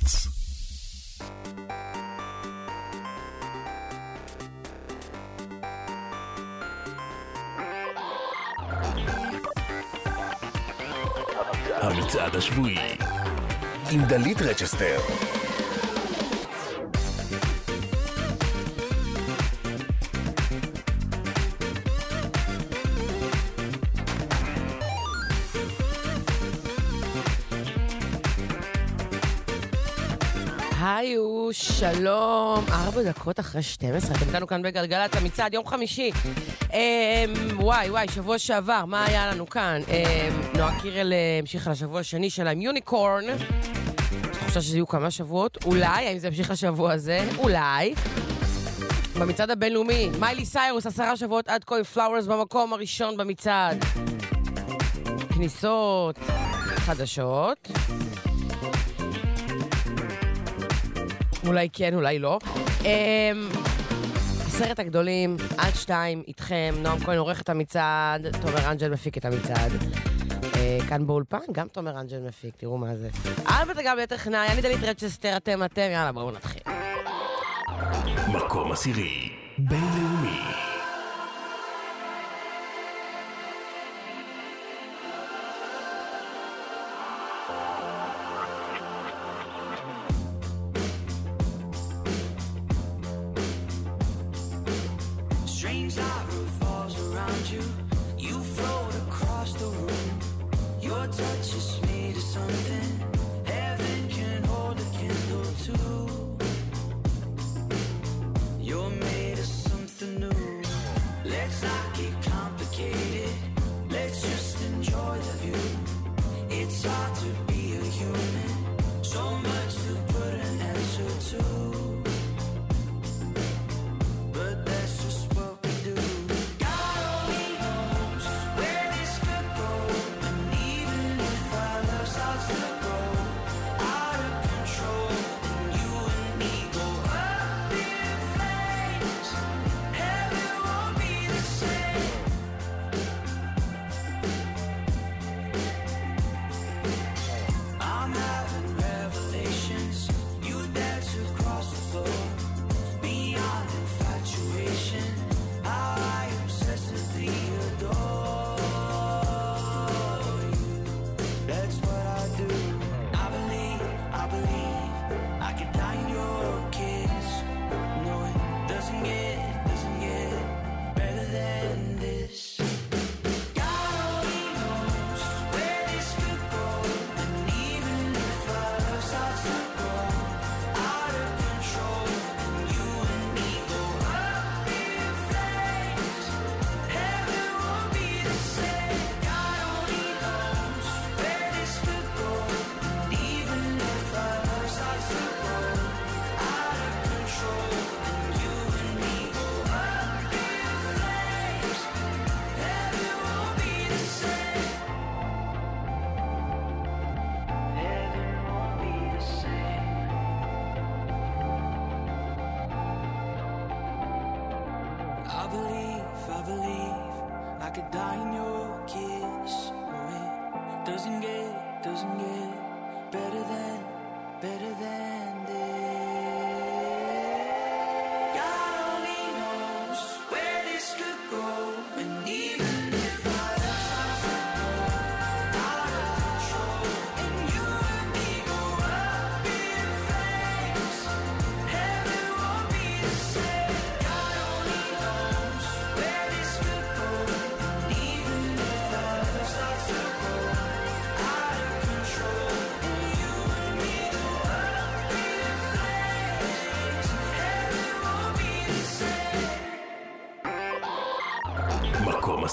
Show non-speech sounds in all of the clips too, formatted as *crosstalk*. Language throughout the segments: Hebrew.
גלגלצ. המצעד השבועי עם דלית רצ'סטר שלום, ארבע דקות אחרי 12, אתם איתנו כאן בגלגלצ המצעד, יום חמישי. אמ, וואי, וואי, שבוע שעבר, מה היה לנו כאן? אמ, נועה קירל אה, המשיכה לשבוע השני שלה עם יוניקורן. יש תחושה שזה יהיו כמה שבועות, אולי, האם זה ימשיך לשבוע הזה? אולי. במצעד הבינלאומי, מיילי סיירוס, עשרה שבועות עד כה עם פלאוורס במקום הראשון במצעד. כניסות חדשות. אולי כן, אולי לא. אמ, עשרת הגדולים, עד שתיים, איתכם, נועם כהן עורך את המצעד, תומר אנג'ל מפיק את המצעד. אה, כאן באולפן, גם תומר אנג'ל מפיק, תראו מה זה. אלבט אגב חנאי, אני דלית רצ'סטר, אתם אתם, יאללה, בואו נתחיל. מקום עשירי, בינלאומי.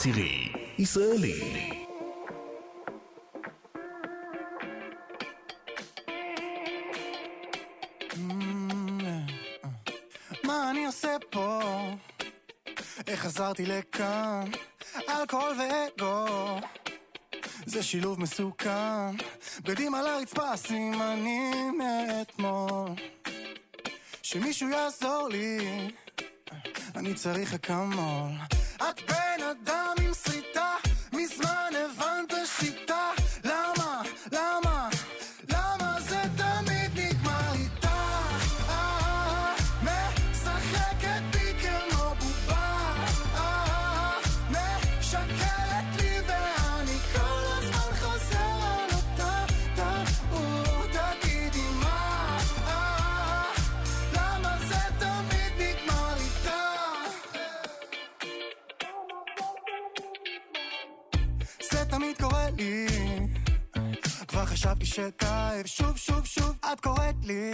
עשירי, ישראלי. Mm-hmm. מה אני עושה פה? איך חזרתי לכאן? אלכוהול ואגו. זה שילוב מסוכן. בדים על הרצפה סימנים מאתמול. שמישהו יעזור לי. אני צריך אקמול. את בן אדם עם סריטה, מזמן הבנתי שתאהב שוב שוב שוב את קוראת לי.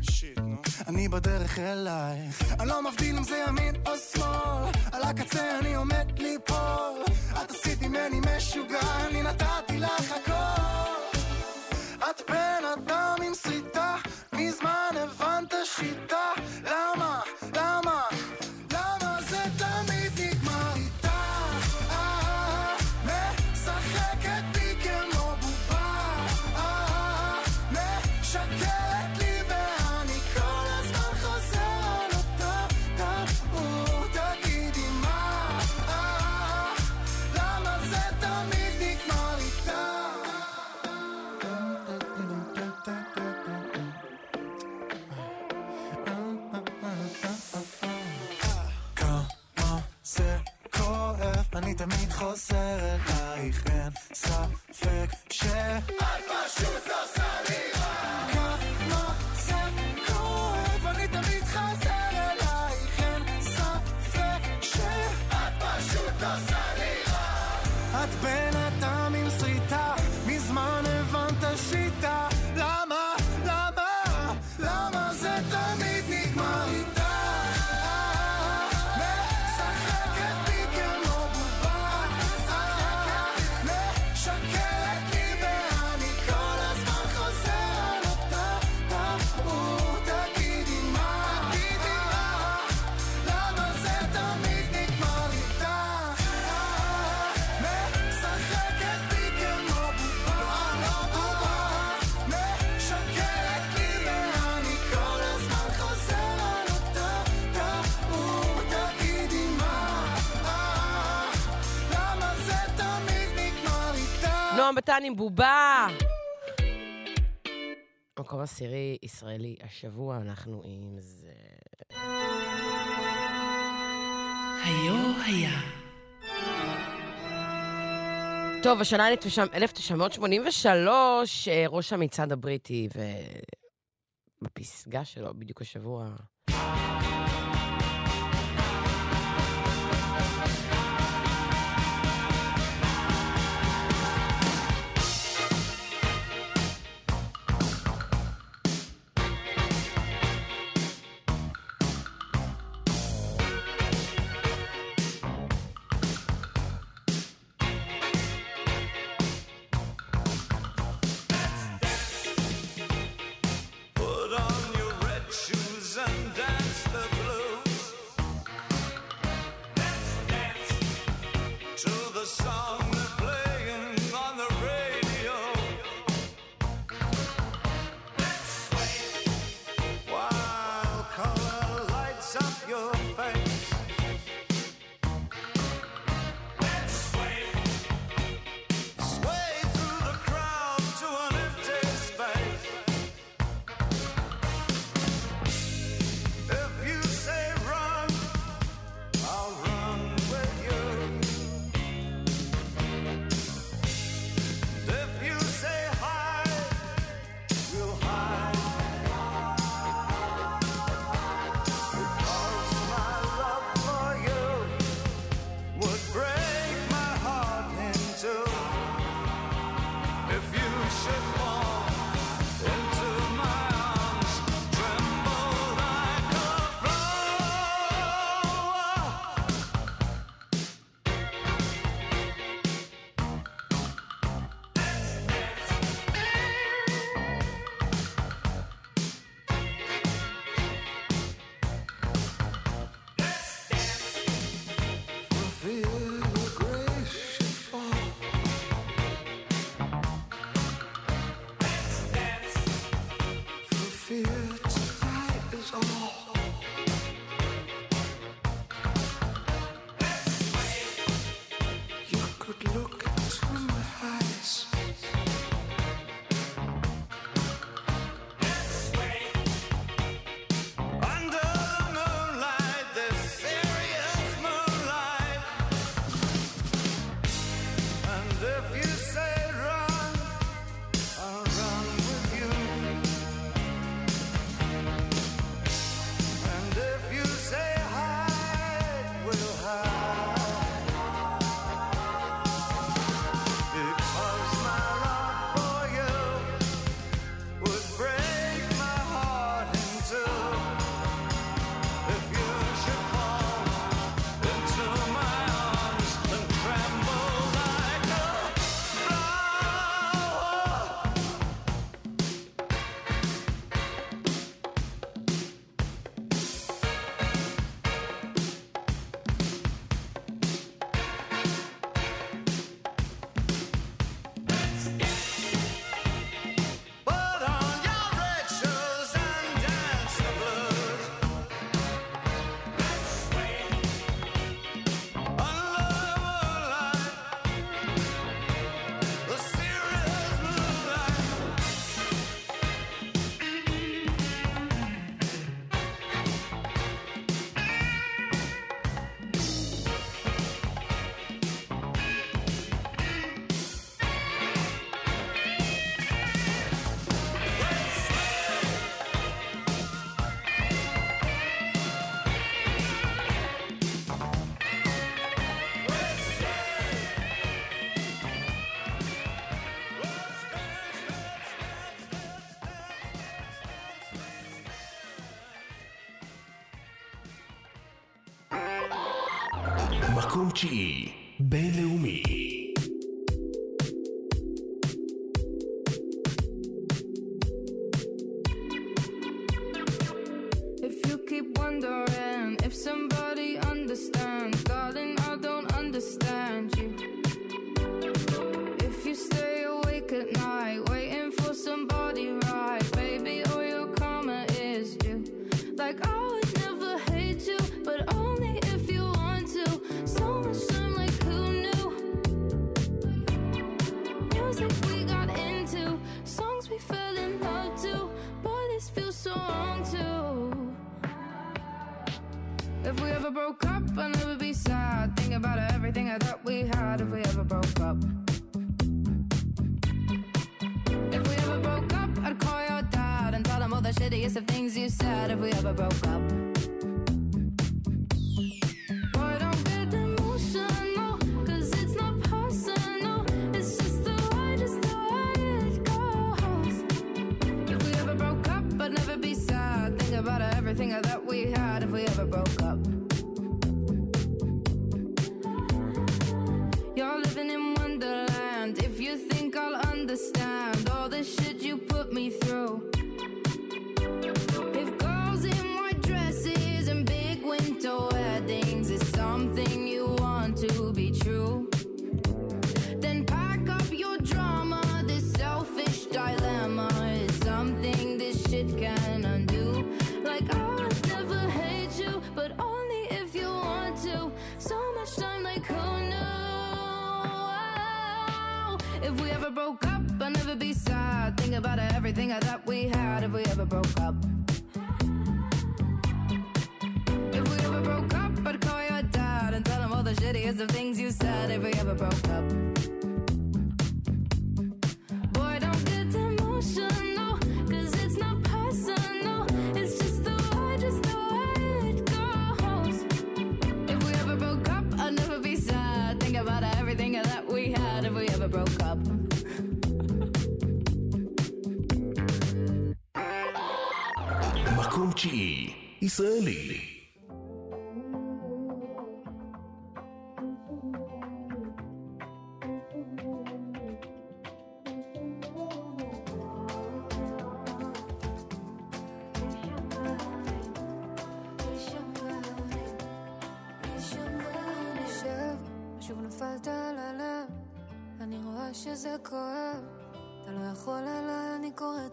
שיט נו. אני בדרך אלייך. אני לא מבדיל אם זה ימין או שמאל. על הקצה אני עומד ליפול. את עשית ממני משוגע אני נתתי לך הכל. את בן אדם עם סריטה מזמן הבנת שיטה חוזר אלייך, אין ספק ש... איתך? נועם מתן עם בובה. מקום עשירי ישראלי השבוע, אנחנו עם זה. היו היה. טוב, השנה 1983, אה, ראש המצעד הבריטי, ובפסגה שלו, בדיוק השבוע... العقرب تي بيناومي never broke up.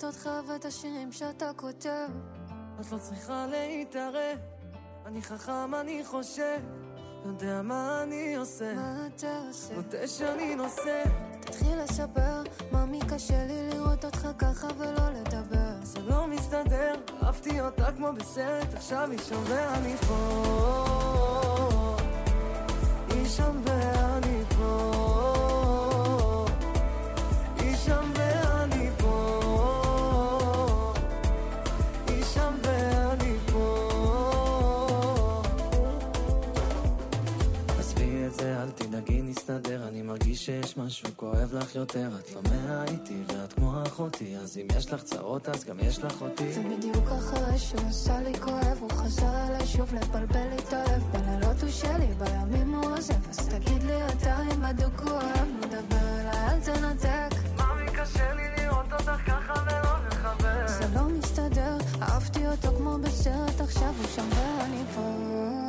אותך ואת השירים שאתה כותב. את לא צריכה להתערב, אני חכם, אני חושב, יודע מה אני עושה. מה אתה עושה? נוטה שאני נושא. תתחיל לספר, מאמי קשה לי לראות אותך ככה ולא לדבר. זה לא מסתדר, אהבתי אותה כמו בסרט, עכשיו היא שם ואני פה. היא שם ו... מסתדר, אני מרגיש שיש משהו כואב לך יותר. את לא מהאיטי ואת כמו אחותי, אז אם יש לך צרות אז גם יש לך אותי. זה בדיוק אחרי שהוא עשה לי כואב, הוא חזר אליי שוב לבלבל לי את הלב. בלילות הוא שלי, בימים הוא עוזב, אז תגיד לי אתה אם הדוק הוא אוהב, מדבר אליי, אל תנתק. מאמי, קשה לי לראות אותך ככה ולא לחבר. זה לא מסתדר, אהבתי אותו כמו בסרט, עכשיו הוא שם ואני פה.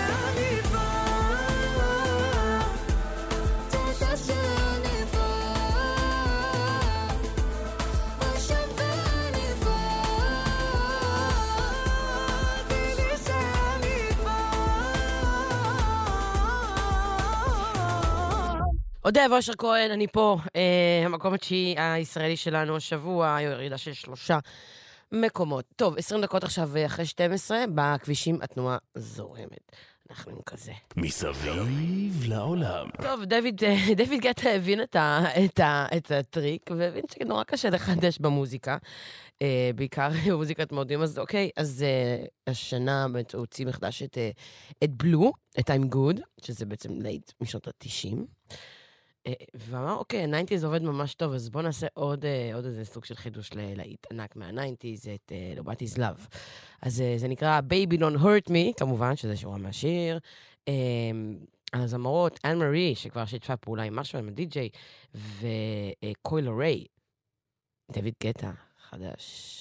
עודד ואושר כהן, אני פה. אה, המקום התשיעי הישראלי שלנו השבוע, היו ירידה של שלושה מקומות. טוב, 20 דקות עכשיו אה, אחרי 12, בכבישים התנועה זורמת. אנחנו עם כזה. מסביב לעולם. טוב, דויד, אה, *laughs* דויד גטה הבין את, ה, את, ה, את הטריק, והבין שנורא קשה לחדש במוזיקה, אה, בעיקר *laughs* במוזיקת מודים, אז אוקיי, אז אה, השנה הוא הוציא מחדש את, אה, את Blue, את I'm Good, שזה בעצם להיט משנות ה-90. אה, ואמר, אוקיי, ה-90's עובד ממש טוב, אז בואו נעשה עוד, אה, עוד איזה סוג של חידוש ללהיט ענק מה-90's, את אה, What Is Love. אז אה, זה נקרא Baby Don't Hurt Me, כמובן, שזה שורה מהשיר. אה, הזמרות, אנ מארי, שכבר שיתפה פעולה עם משהו, עם הדי-ג'יי, וקויל ריי, דויד גטה, חדש.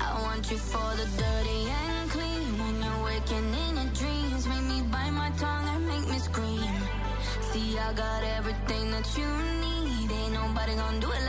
I want you for the dirty everything that you need. Ain't nobody gonna do it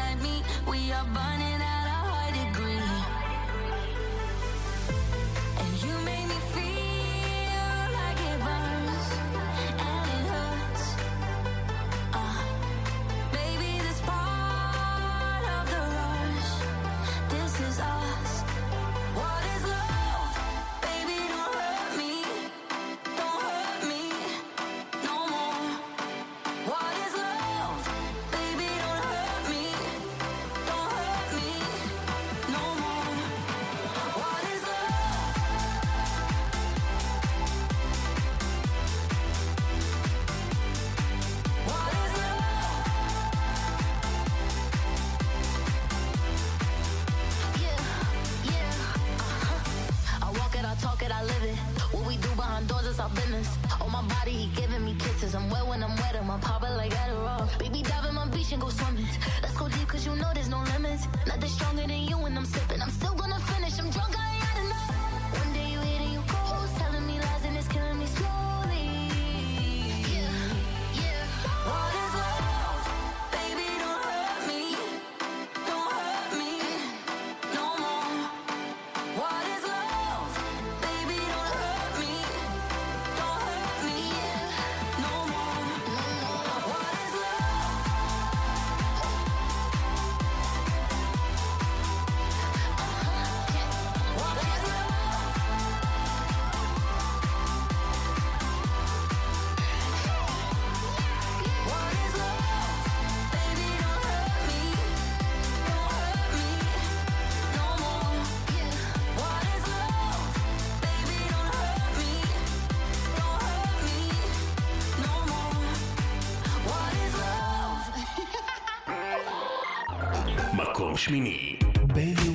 Nothing stronger than you when I'm sipping. שמיני, בינלאומי.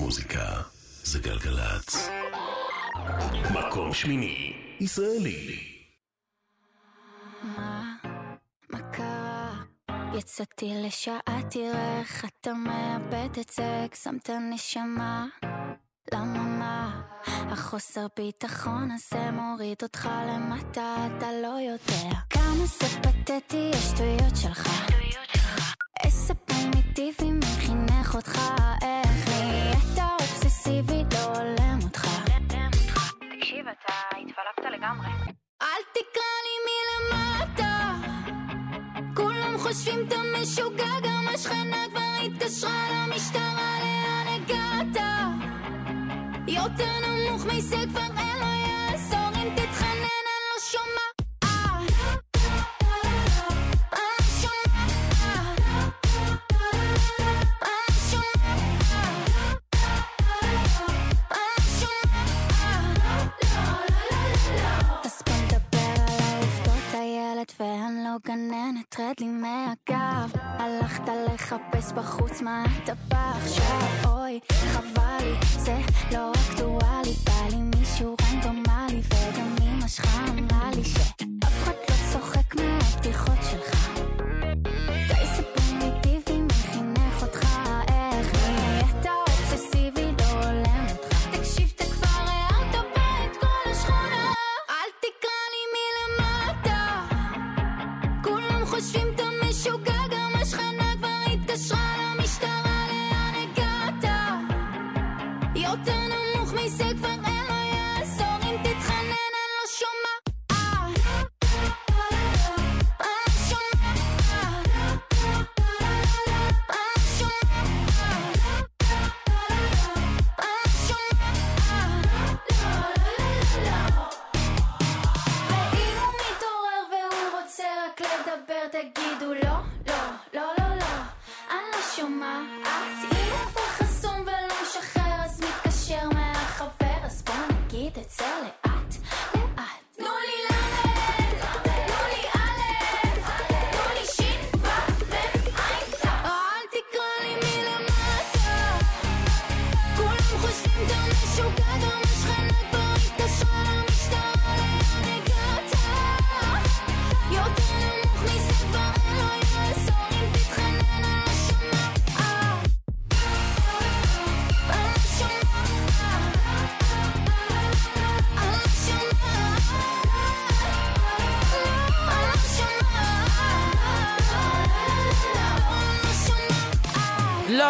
מוזיקה זה גלגלצ. מקום שמיני, ישראלי. מה, מה קרה? יצאתי לשעה, תראה איך אתה מאבד את זה, שמת נשמה. למה מה? החוסר ביטחון הזה מוריד אותך למטה, אתה לא יודע. כמה זה פתטי השטויות שלך. איזה פרימיטיבי מי חינך אותך, נהיית אובססיבי, לא הולם אותך. תקשיב, אתה התפלפת לגמרי. אל תקרא לי מלמטה כולם חושבים אתה משוגע גם השכנה כבר התקשרה למשטרה לאן הגעת יותר נמוך מזה כבר אין לו יעזור אם תתחנן גננת רד לי מהגב. הלכת לחפש בחוץ מה אתה בא עכשיו. אוי חבל לי זה לא אקטואלי. בא לי מישהו רנדומלי וגם אמא שלך אמרה לי שאף אחד לא צוחק מהבדיחות שלך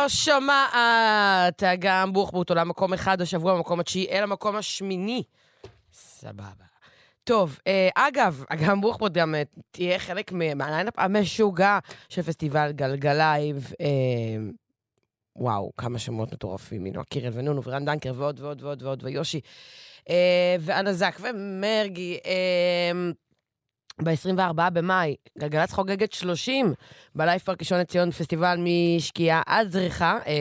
שומעת. אגם בוחבוט עולה מקום אחד השבוע, במקום התשיעי, אל המקום השמיני. סבבה. טוב, אה, אגב, אגם בוחבוט גם אה, תהיה חלק מהליינאפ המשוגע של פסטיבל גלגלייב. אה, וואו, כמה שמות מטורפים, נועה קירל ונונו ורן דנקר ועוד ועוד ועוד ועוד ויושי. ואנה זק ומרגי. אה, ב-24 במאי, גלגלצ חוגגת 30 בלייב פארק ראשון לציון, פסטיבל משקיעה עד זריחה. אה,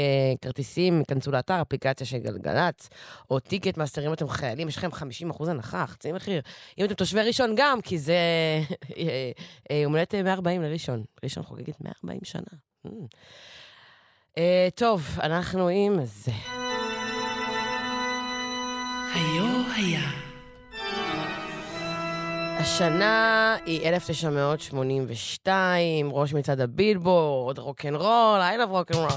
כרטיסים, כנסו לאתר, אפליקציה של גלגלצ, או טיקט מאסטר, אם אתם חיילים, יש לכם 50% הנחה, חצי מחיר. אם אתם תושבי ראשון גם, כי זה אה, אה, יום הולדת 140 לראשון. ראשון חוגגת 140 שנה. Mm. אה, טוב, אנחנו עם זה. היו היה. השנה היא 1982, ראש מצעד הבילבורד, רוקנרול, I love רוקנרול.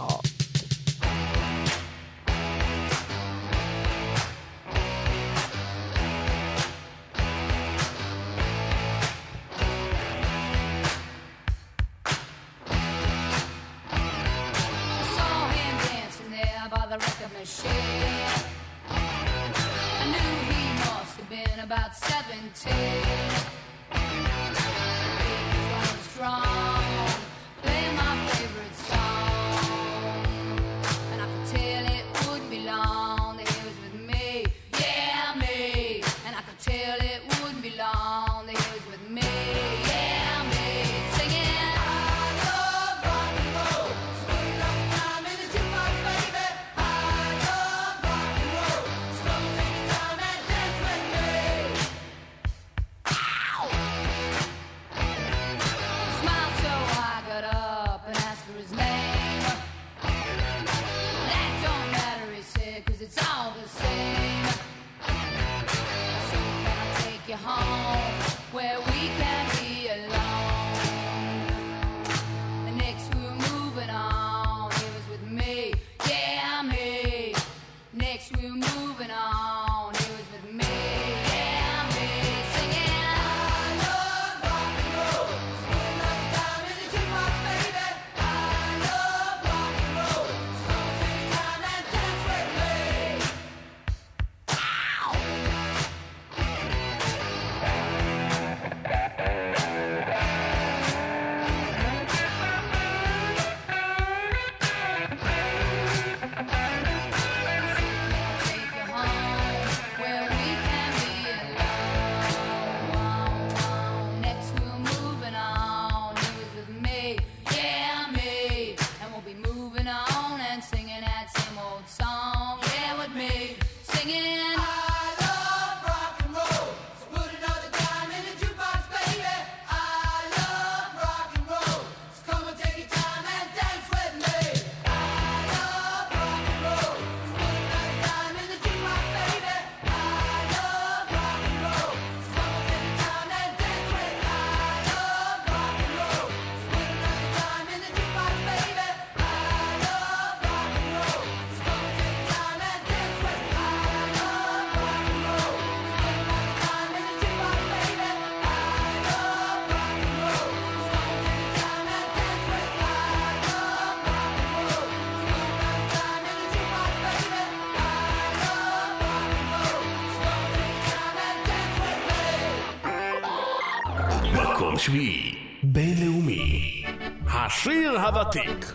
הוותיק.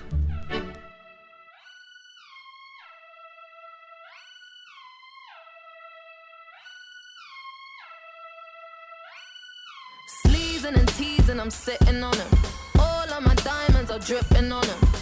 Sleazing and teasing, I'm sitting on him. All of my diamonds are dripping on him.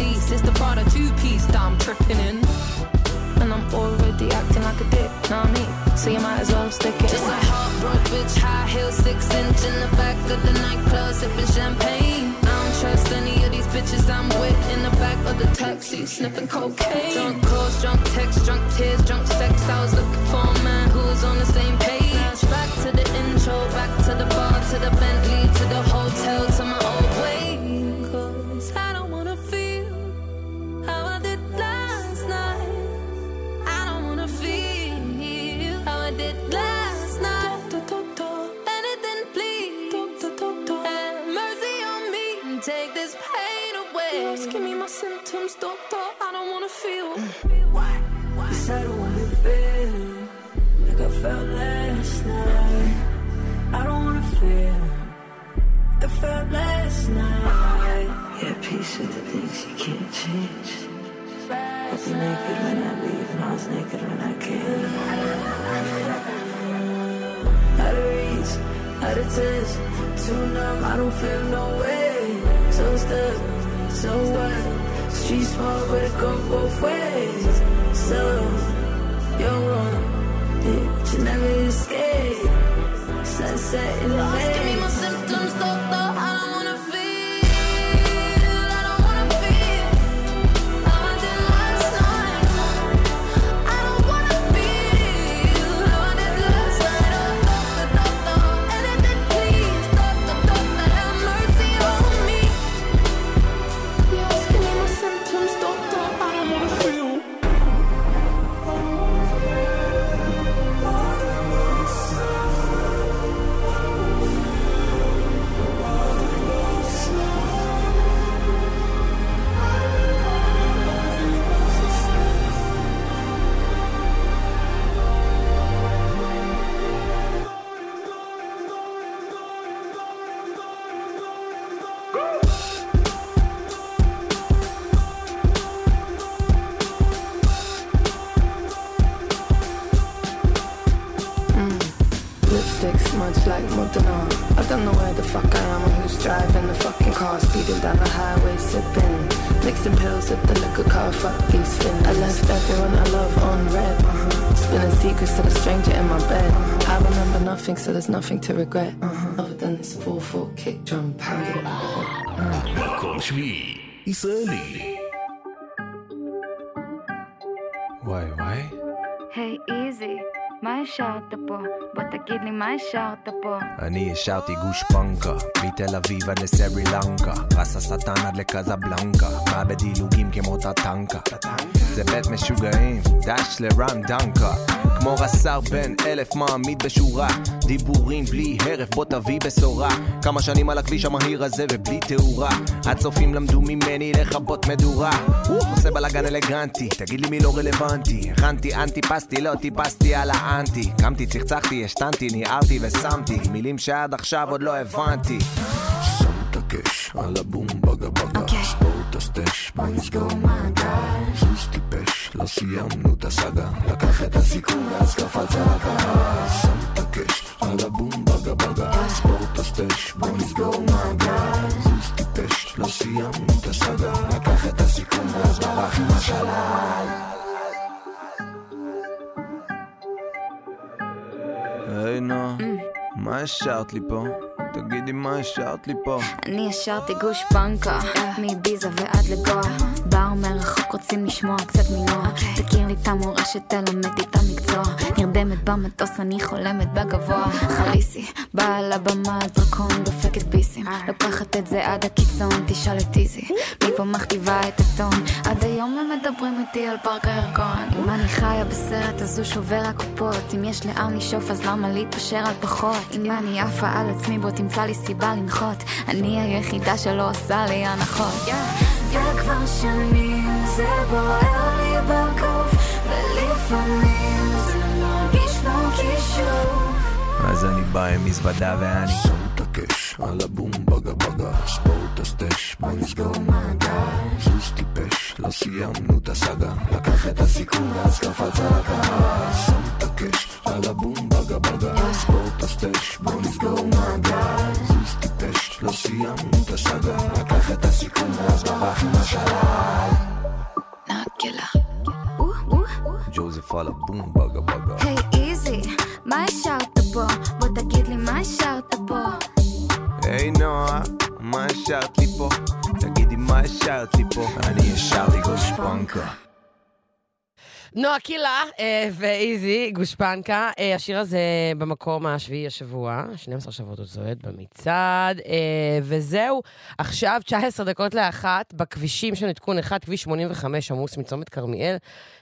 it's the Prada two piece that I'm tripping in. And I'm already acting like a dick, know what I mean? So you might as well stick it Just a heartbroken bitch, high heel, six inch in the back of the nightclub, sipping champagne. I don't trust any of these bitches I'm with in the back of the taxi, sniffing cocaine. Drunk calls, drunk texts, drunk tears, drunk sex. I was looking for a man who was on the same page. Back to the intro, back to the bar, to the Bentley, wanna. Yes, I don't wanna feel like I felt last night. I don't wanna feel like I felt last night. Yeah, peace with the things you can't change. I was naked when I leave, and I was naked when I came. Out of reach, out of touch, too numb, I don't feel no way. So stuck, so what? Street small, but it go both ways. So, you're wrong, that you never escape. Sunset in the Give nothing, so there's nothing to regret. Uh-huh. Other than this 4-4 kick drum pounding in my head. מקום שביעי. ישראלי. וואי וואי. Hey, easy. מה השארת פה? בוא תגיד לי מה השארת פה. אני השארתי גושפנקה, מתל אביב עד לסרי לנקה, רס השטן עד לקזבלנקה, מה בדילוגים כמו טטנקה. זה בית משוגעים, דש לרן דנקה, כמו רס"ר בן אלף מעמיד בשורה, דיבורים בלי הרף, בוא תביא בשורה. כמה שנים על הכביש המהיר הזה ובלי תאורה, הצופים למדו ממני לכבות מדורה. עושה בלאגן אלגנטי, תגיד לי מי לא רלוונטי. הכנתי אנטי-פסטי, לא טיפסתי על האנטי. קמתי, צחצחתי, השתנתי, ניערתי ושמתי מילים שעד עכשיו עוד לא הבנתי. שם דגש על הבום בגה בגה. ספורט הסטש בוא נסגור מעגל. זוז טיפש לא סיימנו את הסאגה. לקח את הסיכון ואז קפץ על הקהל שם דגש על הבום בגה בגה. ספורט הסטש בוא נסגור מעגל. זוז טיפש לא סיימנו את הסאגה. לקח את הסיכון ואז ברח עם השלל היי נו, מה השארת לי פה? תגידי מה השארת לי פה? אני השארתי גושפנקה, מביזה ועד לגואה. באו מרחוק רוצים לשמוע קצת מנוע. תכיר לי את המורשת, תלמד לי את המקצוע. נרדמת במטוס, אני חולמת בגבוה. חליסי, באה על דרקון דופקת ביסים. לוקחת את זה עד הקיצון, תשאל את איזי. מפה מכתיבה את הטון. עד היום הם מדברים איתי על פארק הירקון. אם אני חיה בסרט, אז הוא שובר הקופות. אם יש לאן לשאוף, אז למה להתפשר על פחות? אם אני עפה על עצמי, בוא תמצא לי סיבה לנחות. אני היחידה שלא עושה לי הנחות. וכבר שנים זה בוער לי בגוף, ולפעמים זה מרגיש כמו כישוף. אז אני בא עם מזוודה ואני... שם דגש על הבום בגה בגה ספורט הסטש בוא נסגור מעגל זוז טיפש לא סיימנו את הסאגה לקח את הסיכון ואז קפץ על הקהל שם דגש על הבום בגה בגה ספורט הסטש בוא נסגור מעגל זוז טיפש לא סיימנו את הסאגה לקח את הסיכון ואז ברח עם השלל נקלה. או, או, או. ג'וזף על הבום בגה בגה. היי איזי, מה השארת פה? בוא תגיד לי מה השארת פה. היי נועה, מה השארת לי פה? תגידי מה השארת לי פה? אני השארתי גושפנקה. נועה קילה אה, ואיזי, גושפנקה. אה, השיר הזה במקום השביעי השבוע, 12 שבועות הוא צועד במצעד. אה, וזהו, עכשיו 19 דקות לאחת, בכבישים של עדכון 1, כביש 85 עמוס מצומת כרמיאל,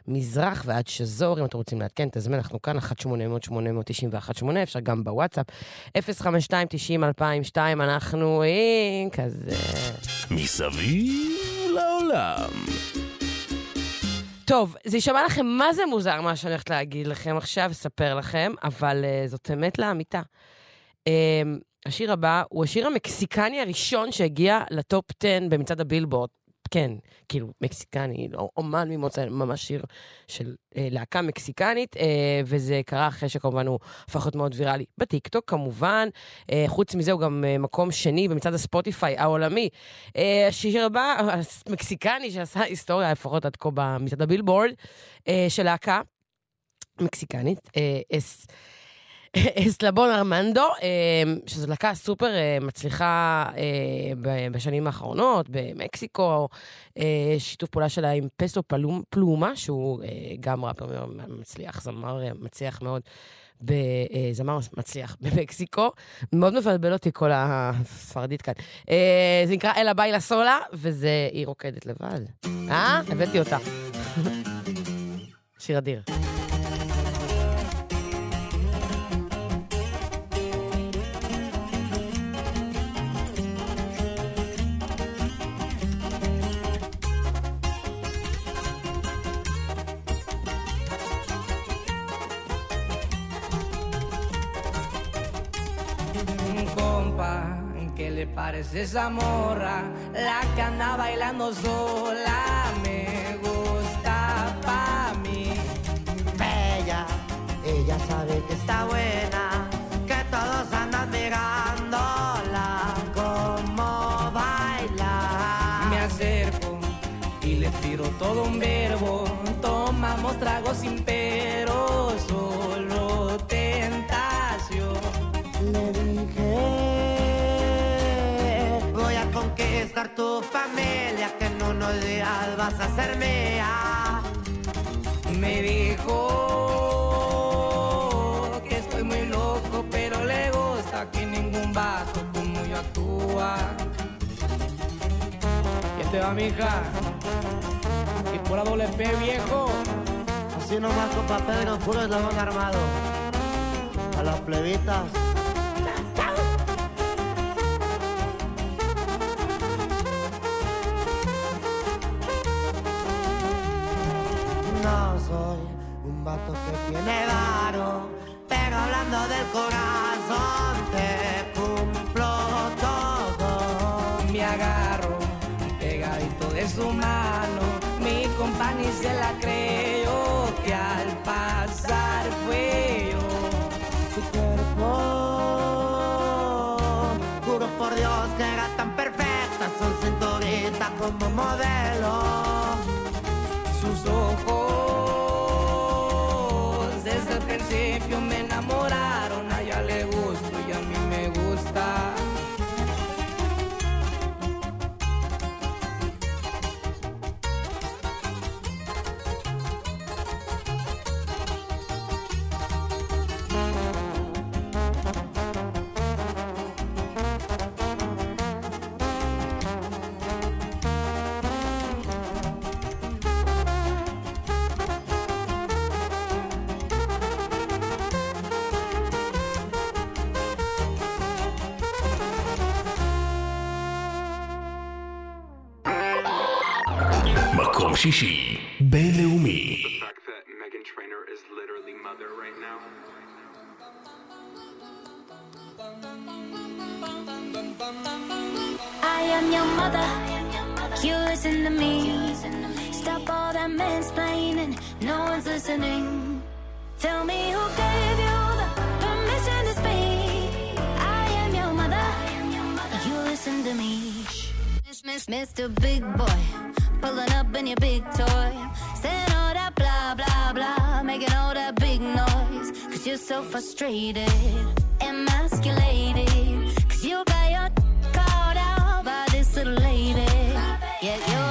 מזרח ועד שזור. אם אתם רוצים לעדכן, תזמן, אנחנו כאן, 1-800-891-8, אפשר גם בוואטסאפ. 052-90-2002, אנחנו אה, כזה... מסביב לעולם טוב, זה יישמע לכם מה זה מוזר מה שאני הולכת להגיד לכם עכשיו, אספר לכם, אבל uh, זאת אמת לאמיתה. Um, השיר הבא הוא השיר המקסיקני הראשון שהגיע לטופ 10 במצעד הבילבורד. כן, כאילו, מקסיקני, לא, אומן ממוצא, ממש שיר של אה, להקה מקסיקנית, אה, וזה קרה אחרי שכמובן הוא הפך להיות מאוד ויראלי בטיקטוק, כמובן. אה, חוץ מזה, הוא גם אה, מקום שני במצעד הספוטיפיי העולמי. אה, השיר הבא, המקסיקני שעשה היסטוריה, לפחות עד כה במצעד הבילבורד, אה, של להקה מקסיקנית, אה, אס... אסלבון ארמנדו, אה, שזו להקה סופר אה, מצליחה אה, בשנים האחרונות, במקסיקו, אה, שיתוף פעולה שלה עם פסו פלומה, שהוא גם ראפר מצליח, זמר מצליח מאוד. ב- אה, זמר מצליח *laughs* במקסיקו, מאוד מבלבל אותי כל הספרדית כאן. זה נקרא אלה ביילה סולה, וזה, היא רוקדת לבד. אה? הבאתי אותה. *laughs* שיר אדיר. Parece esa morra? La que anda bailando sola me gusta pa' mí. Bella, ella sabe que está buena, que todos andan mirándola como baila. Me acerco y le tiro todo un verbo, tomamos tragos sin tu familia que no nos días vas a ser mía. Me dijo que estoy muy loco, pero le gusta que ningún vato como yo actúa. Y este va, mija. Y pura doble P, viejo. Así nomás con papel, no puro eslabón armado. A las plebitas. Que tiene varo, pero hablando del corazón te cumplo todo. Me agarro pegadito de su mano, mi compañía se la creyó que al pasar fue yo. Su cuerpo, juro por Dios que era tan perfecta, son cinturita como modelo. sus ojos mansplaining. No one's listening. Tell me who gave you the permission to speak. I am your mother. You listen to me. Miss, miss, Mr. Big Boy, pulling up in your big toy, saying all that blah blah blah, making all that big noise. Cause you're so frustrated, emasculated. Cause you got your caught out by this little lady. Yet your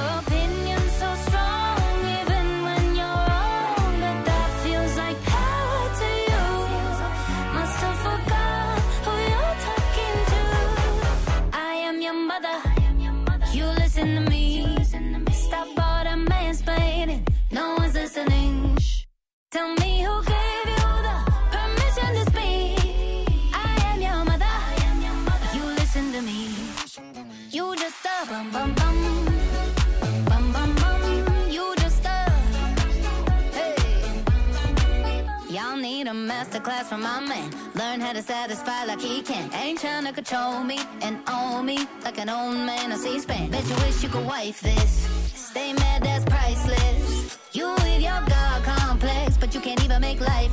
masterclass from my man. Learn how to satisfy like he can. Ain't trying to control me and own me like an old man on C-SPAN. Bet you wish you could wife this. Stay mad, that's priceless. You with your God complex, but you can't even make life.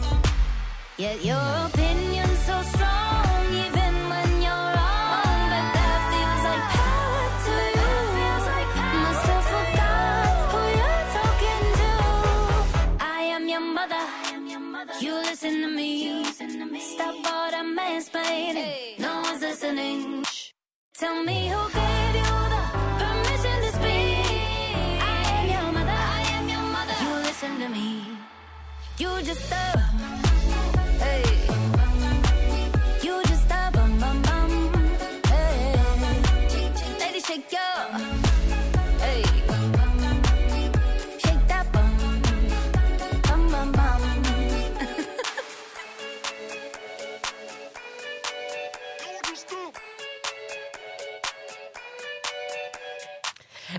Yet your opinion's so strong, even when you're wrong. But that feels like power to you. Must have forgot who you're talking to. I am your mother. You listen to me. Stop all that mansplaining. No one's listening. Tell me who gave you You just a.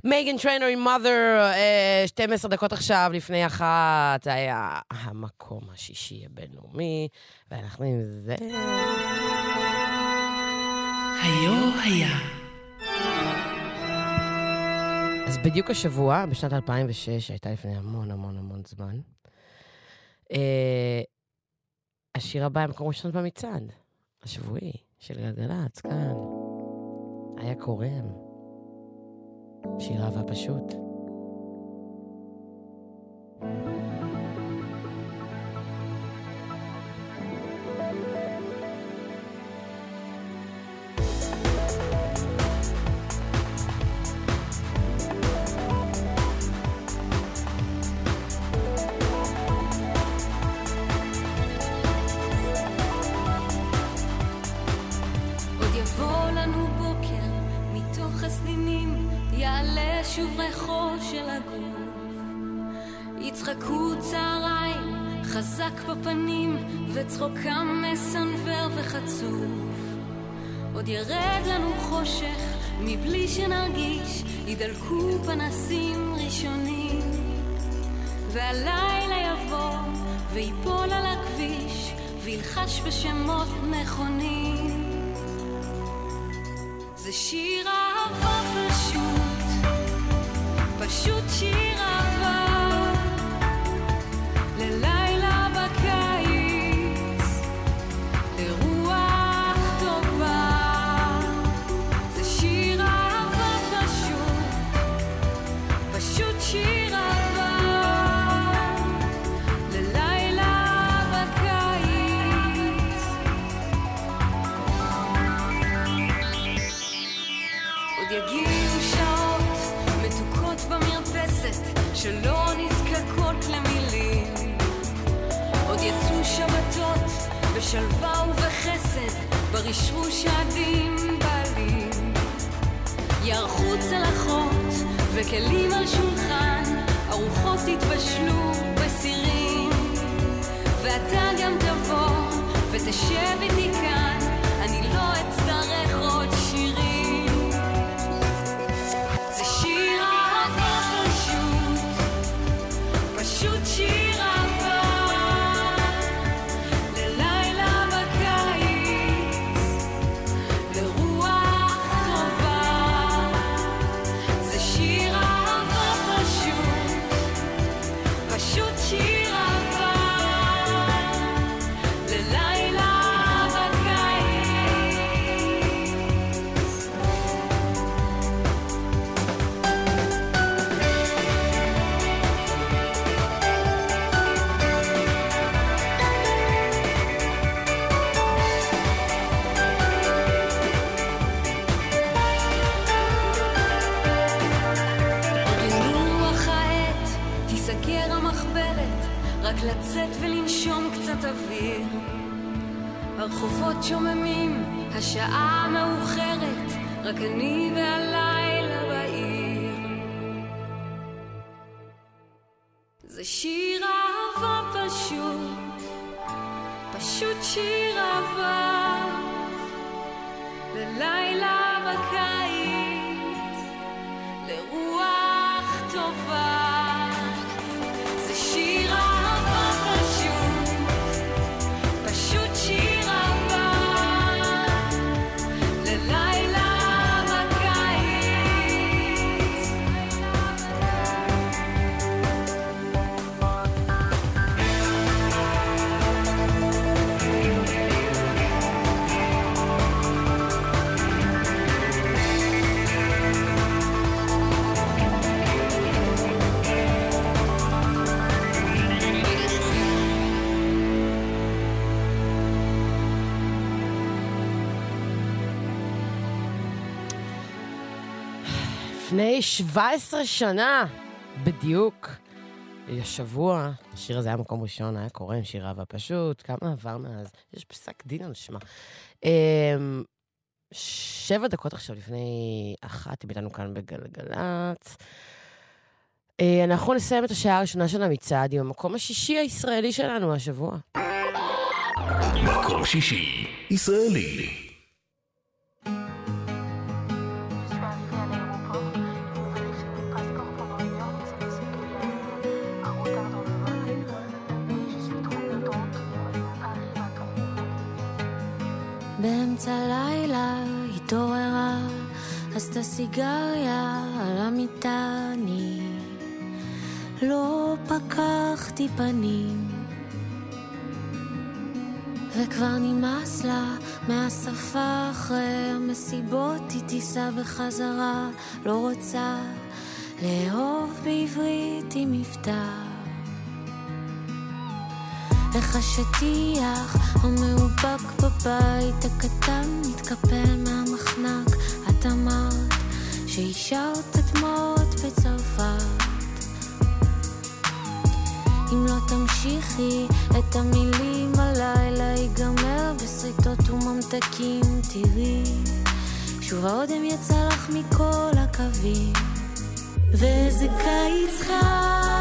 מייגן טריינר עם Mother, אה, 12 דקות עכשיו לפני אחת, היה המקום השישי הבינלאומי, ואנחנו עם זה... היו היה. אז בדיוק השבוע, בשנת 2006, שהייתה לפני המון המון המון זמן, אה, השיר הבא היה מקום ראשון במצעד, השבועי, של גלגלצ, כאן. היה קורם. שיר אהבה וחצוף. עוד ירד לנו חושך, מבלי שנרגיש, ידלקו פנסים ראשונים. והלילה יבוא, ויפול על הכביש, וילחש בשמות נכונים. זה שיר אהבה פשוט, פשוט שיר בשלווה ובחסד ברשרוש העדין בעלים. יערכו צלחות וכלים על שולחן, ארוחות יתבשלו בסירים. ואתה גם תבוא ותשב איתי כאן, אני לא אצטרך לפני 17 שנה, בדיוק. השבוע, השיר הזה היה מקום ראשון, היה קורא עם שיר אהבה פשוט, כמה עבר מאז? יש פסק דין על שמה. אמ, שבע דקות עכשיו לפני אחת, אם איתנו כאן בגלגלצ. אה, אנחנו נסיים את השעה הראשונה של המצעד עם המקום השישי הישראלי שלנו השבוע. מקום שישי, ישראלי. באמצע לילה התעוררה, עשתה סיגריה על המיטה, אני לא פקחתי פנים. וכבר נמאס לה מהשפה אחרי המסיבות, היא תיסע בחזרה, לא רוצה לאהוב בעברית עם מבטא. איך השטיח המאובק בבית הקטן מתקפל מהמחנק, את אמרת שהשארת הדמעות בצרפת. אם לא תמשיכי את המילים הלילה ייגמר בשריטות וממתקים, תראי שוב האודם יצא לך מכל הקווים. וזה קיץ חם,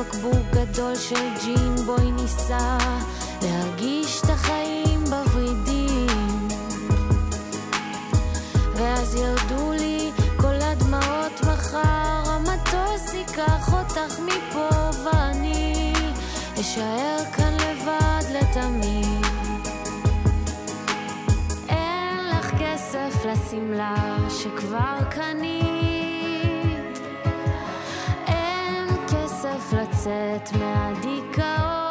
בקבוק גדול של ג'ין, בואי ניסע להרגיש את החיים בוורידים. ואז ירדו לי כל הדמעות מחר, המטוס ייקח אותך מפה ואני אשאר כאן לבד לתמיד. אין לך כסף לשמלה שכבר קנית. כסף לצאת מהדיכאון. אם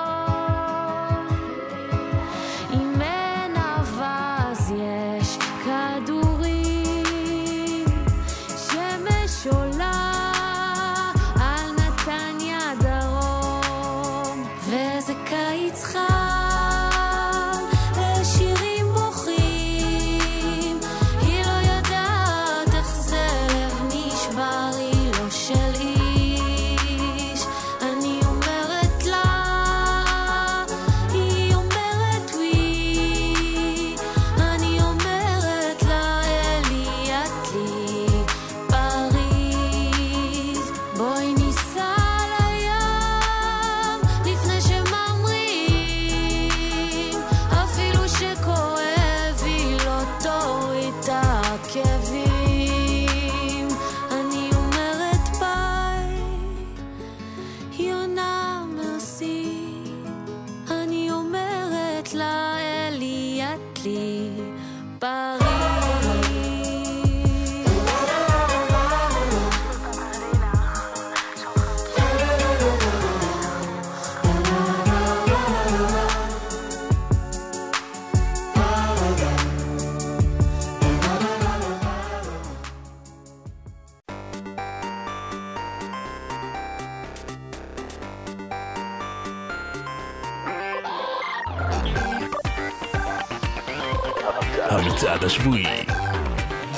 המצעד השבועי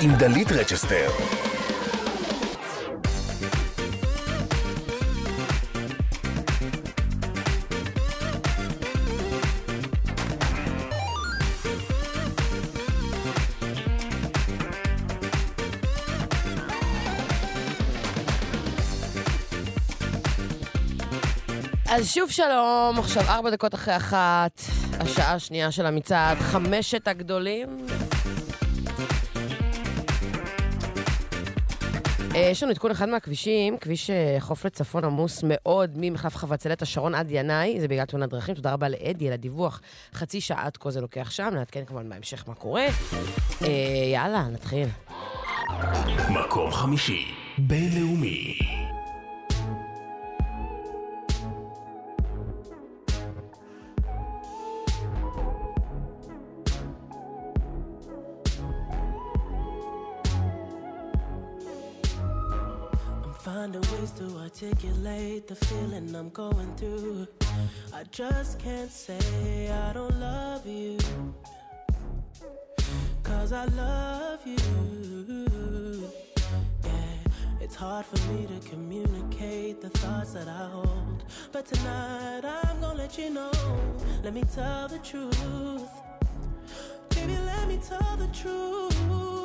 עם דלית רצ'סטר. אז שוב שלום, עכשיו ארבע דקות אחרי אחת, השעה השנייה של המצעד, חמשת הגדולים. אה, יש לנו עדכון אחד מהכבישים, כביש אה, חוף לצפון עמוס מאוד ממחלף חבצלת השרון עד ינאי, זה בגלל תאונת דרכים, תודה רבה לאדי על הדיווח. חצי שעה עד כה זה לוקח שם, נעדכן כמובן בהמשך מה קורה. אה, יאללה, נתחיל. מקום חמישי, בינלאומי. Ways to articulate the feeling I'm going through. I just can't say I don't love you. Cause I love you. Yeah, it's hard for me to communicate the thoughts that I hold. But tonight I'm gonna let you know. Let me tell the truth. Baby, let me tell the truth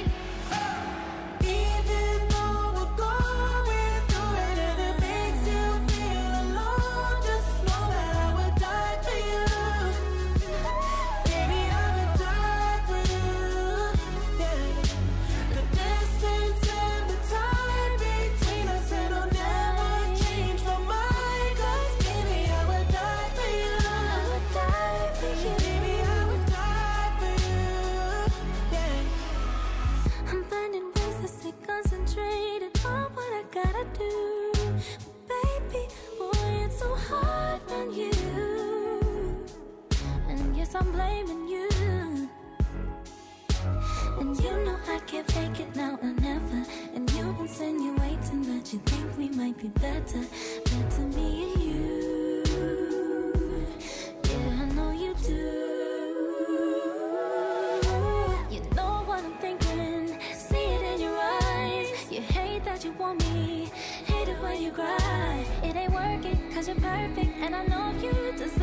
gotta do. Baby, boy, it's so hard on you. And yes, I'm blaming you. And you know I can't fake it now or never. And you insinuating that you think we might be better. Better me and you. Yeah, I know you do. You cry. It ain't working cause you're perfect. And I know you deserve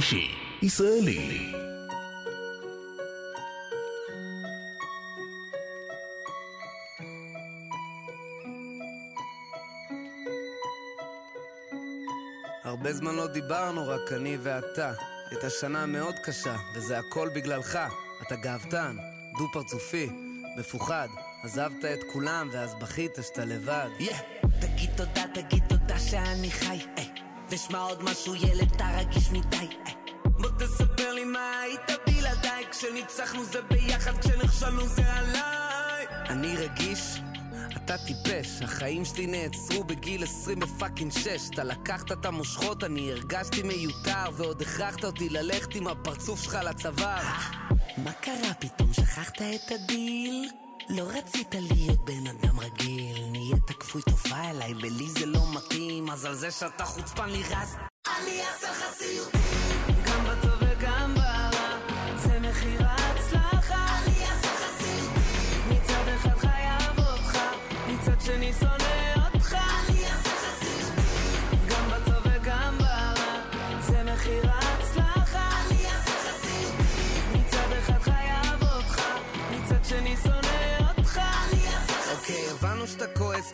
חמישי, ישראלי. הרבה זמן לא דיברנו, רק אני ואתה. הייתה שנה מאוד קשה, וזה הכל בגללך. אתה גאוותן, דו-פרצופי, מפוחד. עזבת את כולם, ואז בכית שאתה לבד. תגיד תודה, תגיד תודה שאני חי. אה, ושמע עוד משהו, ילד, אתה רגיש מדי. אה. כשניצחנו זה ביחד, כשנכשלנו זה עליי. אני רגיש, אתה טיפש, החיים שלי נעצרו בגיל 20 ב fucking 6. אתה לקחת את המושכות, אני הרגשתי מיותר, ועוד הכרחת אותי ללכת עם הפרצוף שלך לצוואר. מה קרה פתאום? שכחת את הדיל? לא רצית להיות בן אדם רגיל, נהיית כפוי טובה אליי, ולי זה לא מתאים, אז על זה שאתה חוצפן לי רז. אני אעשה לך סיוטים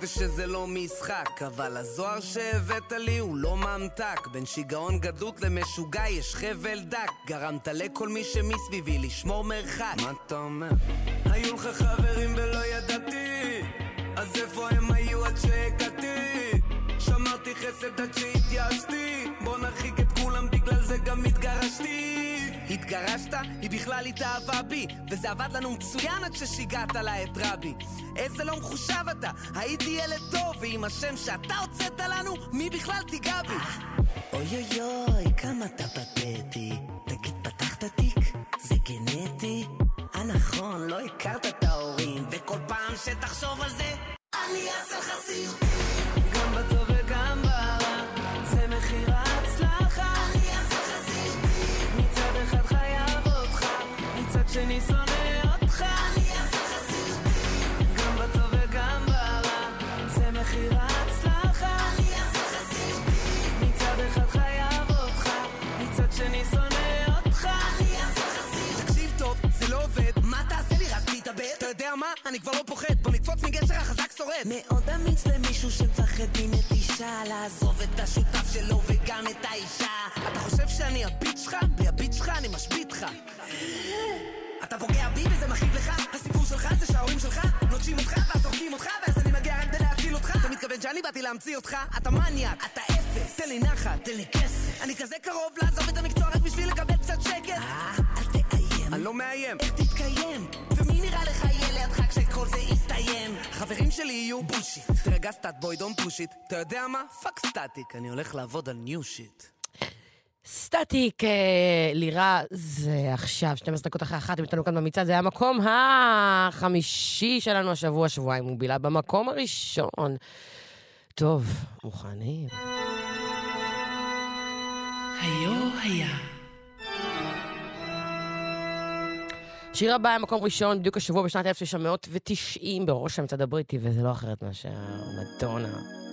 ושזה לא משחק, אבל הזוהר שהבאת לי הוא לא ממתק. בין שיגעון גדלות למשוגע יש חבל דק. גרמת לכל מי שמסביבי לשמור מרחק. מה אתה אומר? היו לך חברים ולא ידעתי, אז איפה הם היו עד שהגעתי? שמרתי חסד עד שהתייאשתי, בכלל התאהבה בי וזה עבד לנו מצוין עד ששיגעת לה את רבי איזה לא מחושב אתה, הייתי ילד טוב ועם השם שאתה הוצאת לנו, מי בכלל תיגע בי? אוי אוי אוי, כמה אתה פתטי. תגיד, פתחת תיק? זה גנטי? אה נכון, לא הכרת את ההורים, וכל פעם שתחשוב על זה, אני אעשה לך סיוטים אני כבר לא פוחד, בוא נקפוץ מגשר החזק שורד. מאוד אמיץ למישהו שמפחד מנטישה, לעזוב את השותף שלו וגם את האישה. אתה חושב שאני הביט שלך? בלי הביט שלך אני משבית לך. אתה פוגע בי וזה מכאיב לך? הסיפור שלך זה שההורים שלך נוטשים אותך ואז זורקים אותך ואז אני מגיע רק כדי להציל אותך אתה מתכוון שאני באתי להמציא אותך? אתה מניאק, אתה אפס תן לי נחת, תן לי כסף אני כזה קרוב לעזוב את המקצוע רק בשביל לקבל קצת שקט אה, אל תאיים אני לא מאיים איך תתקיים? נראה לך יהיה לידך כשכל זה יסתיים? חברים שלי יהיו bullshit תרגע סטאט boy don't push it אתה יודע מה? fuck סטטיק אני הולך לעבוד על new shit סטטיק, אה, לירה, זה עכשיו, 12 דקות אחרי אחת, הם איתנו כאן במצעד, זה היה המקום החמישי שלנו השבוע, שבועיים הוא בילה במקום הראשון. טוב, מוכנים. היו היה. שיר הבא היה מקום ראשון בדיוק השבוע בשנת 1990 בראש המצעד הבריטי, וזה לא אחרת מאשר מדונה.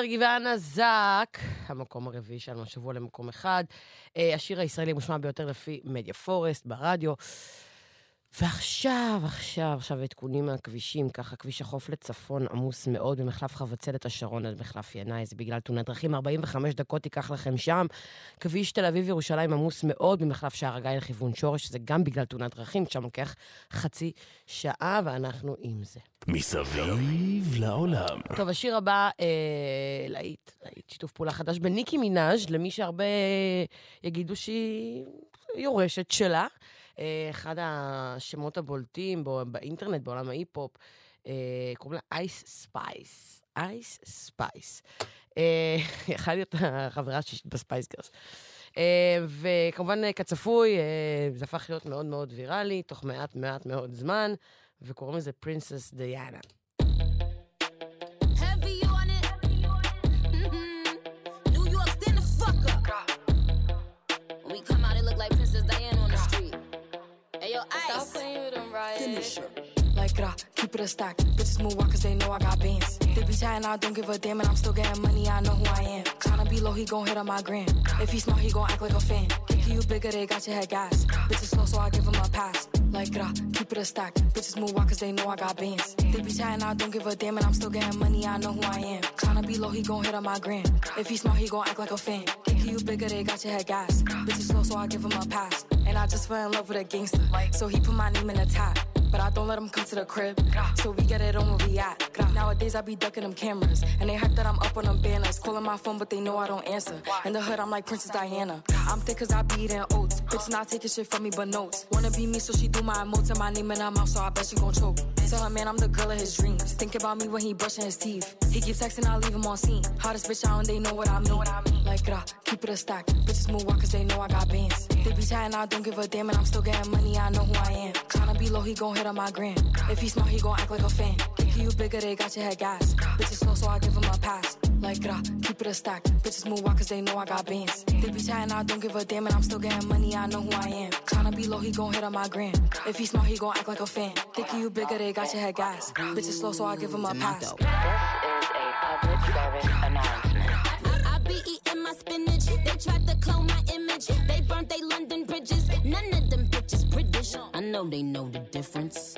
הודי, מרגי ואנה זק, המקום הרביעי שלנו השבוע למקום אחד. אה, השיר הישראלי המושמע ביותר לפי מדיה פורסט ברדיו. ועכשיו, עכשיו, עכשיו עדכונים מהכבישים, ככה כביש החוף לצפון עמוס מאוד במחלף חבצלת השרון עד מחלף ינאי, זה בגלל תאונת דרכים, 45 דקות ייקח לכם שם. כביש תל אביב-ירושלים עמוס מאוד במחלף שער הגיא לכיוון שורש, שזה גם בגלל תאונת דרכים, שם לוקח חצי שעה, ואנחנו עם זה. מסביב לעולם. טוב, השיר הבא, אה, להיט, להיט, שיתוף פעולה חדש בין ניקי מנאז', למי שהרבה יגידו שהיא יורשת שלה. אה, אחד השמות הבולטים בו, באינטרנט, בעולם ההיפ-הופ, אה, קוראים לה אייס ספייס. אייס ספייס. יכולה להיות החברה השישית בספייס גירלס. אה, וכמובן, אה, כצפוי, זה הפך להיות מאוד מאוד ויראלי, תוך מעט מעט מאוד זמן, וקוראים לזה פרינסס דיאנה. Yo, Ice. Stop playing with them, right? Like rah, keep it a stack. Bitches move on cause they know I got bands. They be chatting, I don't give a damn, and I'm still getting money, I know who I am. Tryna be low, he gon' hit on my gram. If he smart, he gon' act like a fan. Think you bigger, they got your head gas. Bitches slow, so I give him a pass. Like rah, keep it a stack. Bitches move on cause they know I got bands. They be chatting, I don't give a damn, and I'm still getting money, I know who I am. Tryna be low, he gon' hit on my gram. If he smart, he gon' act like a fan. Think you bigger, they got your head gas. Bitches slow, so I give him a pass. And I just fell in love with a gangster. So he put my name in the tag. But I don't let him come to the crib. So we get it on where we at. Nowadays I be ducking them cameras. And they hype that I'm up on them banners. Calling my phone, but they know I don't answer. In the hood, I'm like Princess Diana. I'm thick cause I be eating oats. Bitch not taking shit from me but notes. Wanna be me, so she do my emotes and my name in her mouth, so I bet she gon' choke. Tell her man I'm the girl of his dreams. Think about me when he brushing his teeth. He keeps texting, I leave him on scene. Hottest bitch out and they know what I mean. Like rah, keep it a stack. Bitches move on cause they know I got bands. They be chatting, I don't give a damn, and I'm still getting money, I know who I am. Tryna be low, he gon' hit on my gram. If he smart, he gon' act like a fan. Think you bigger, they got your head gas. Bitches slow, so I give him a pass. Like rah, keep it a stack. Bitches move on cause they know I got bands. They be chatting, I don't give a damn, and I'm still getting money, I know who I am. Tryna be low, he gon' hit on my gram. If he smart, he gon' act like a fan. Think you bigger, they got your head gas. Bitches slow, so I give him a pass. I be eating my spinach. They tried to clone my image. They burnt they London bridges. None of them bitches British. I know they know the difference.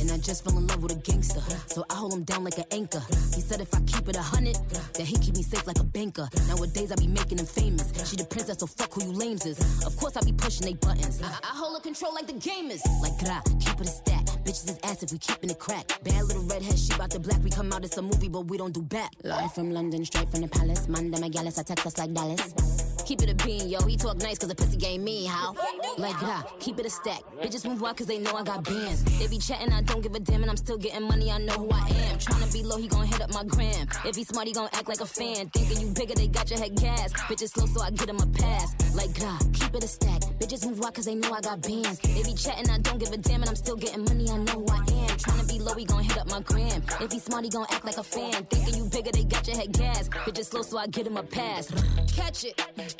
And I just fell in love with a gangster. So I hold him down like an anchor. He said if I keep it a hundred, then he keep me safe like a banker. Nowadays I be making him famous. She the princess, so fuck who you lames is. Of course I be pushing they buttons. I, I hold a control like the gamers. Like gra, keep it a stack. Bitches is ass if we keepin' it crack. Bad little redhead, she bout the black. We come out, it's a movie, but we don't do back. Live from London, straight from the palace. Them a gallus, I text us like Dallas. Keep it a bean, yo. He talk nice cause the pussy game me, how? Like gra, keep it a stack. Bitches move out cause they know I got bands. They be chatting, I don't give a damn, and I'm still getting money, I know who I am. Tryna be low, he gon' hit up my gram. If he smart, he gon' act like a fan. Thinking you bigger, they got your head gas. Bitches slow, so I get him a pass. Like gra, keep it a stack. Bitches move out cause they know I got bands. They be chatting, I don't give a damn, and I'm still getting money, I know who I am. Tryna be low, he gon' hit up my gram. If he smart, he gon' act like a fan. Thinking you bigger, they got your head gas. Bitches slow, so I get him a pass. Catch it. Gag,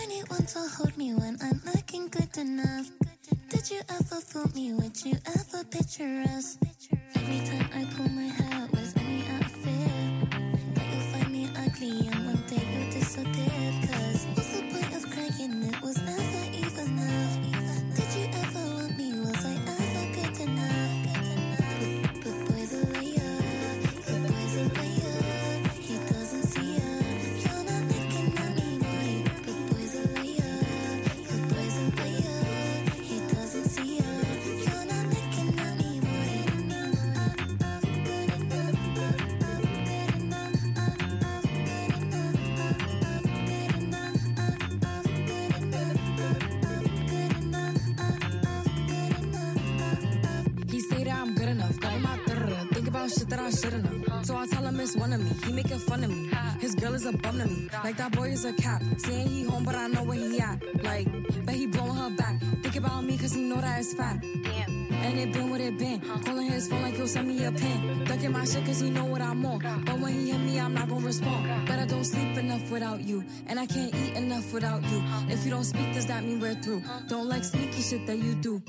to hold me when I'm looking good enough. Did you ever fool me? Would you ever picture us? Every time I pull my hair was only out of fear that you'll find me ugly and one day you'll disappear. That I shouldn't have. So I tell him it's one of me. He making fun of me. His girl is a bum to me. Like that boy is a cap. Saying he home, but I know where he at. Like, bet he blowing her back. Think about me, cause he know that it's fat. And it been what it been. Calling his phone like he'll send me a pin. Ducking my shit cause he know what I'm on. But when he hit me, I'm not gonna respond. But I don't sleep enough without you. And I can't eat enough without you. If you don't speak, does that mean we're through? Don't like sneaky shit that you do.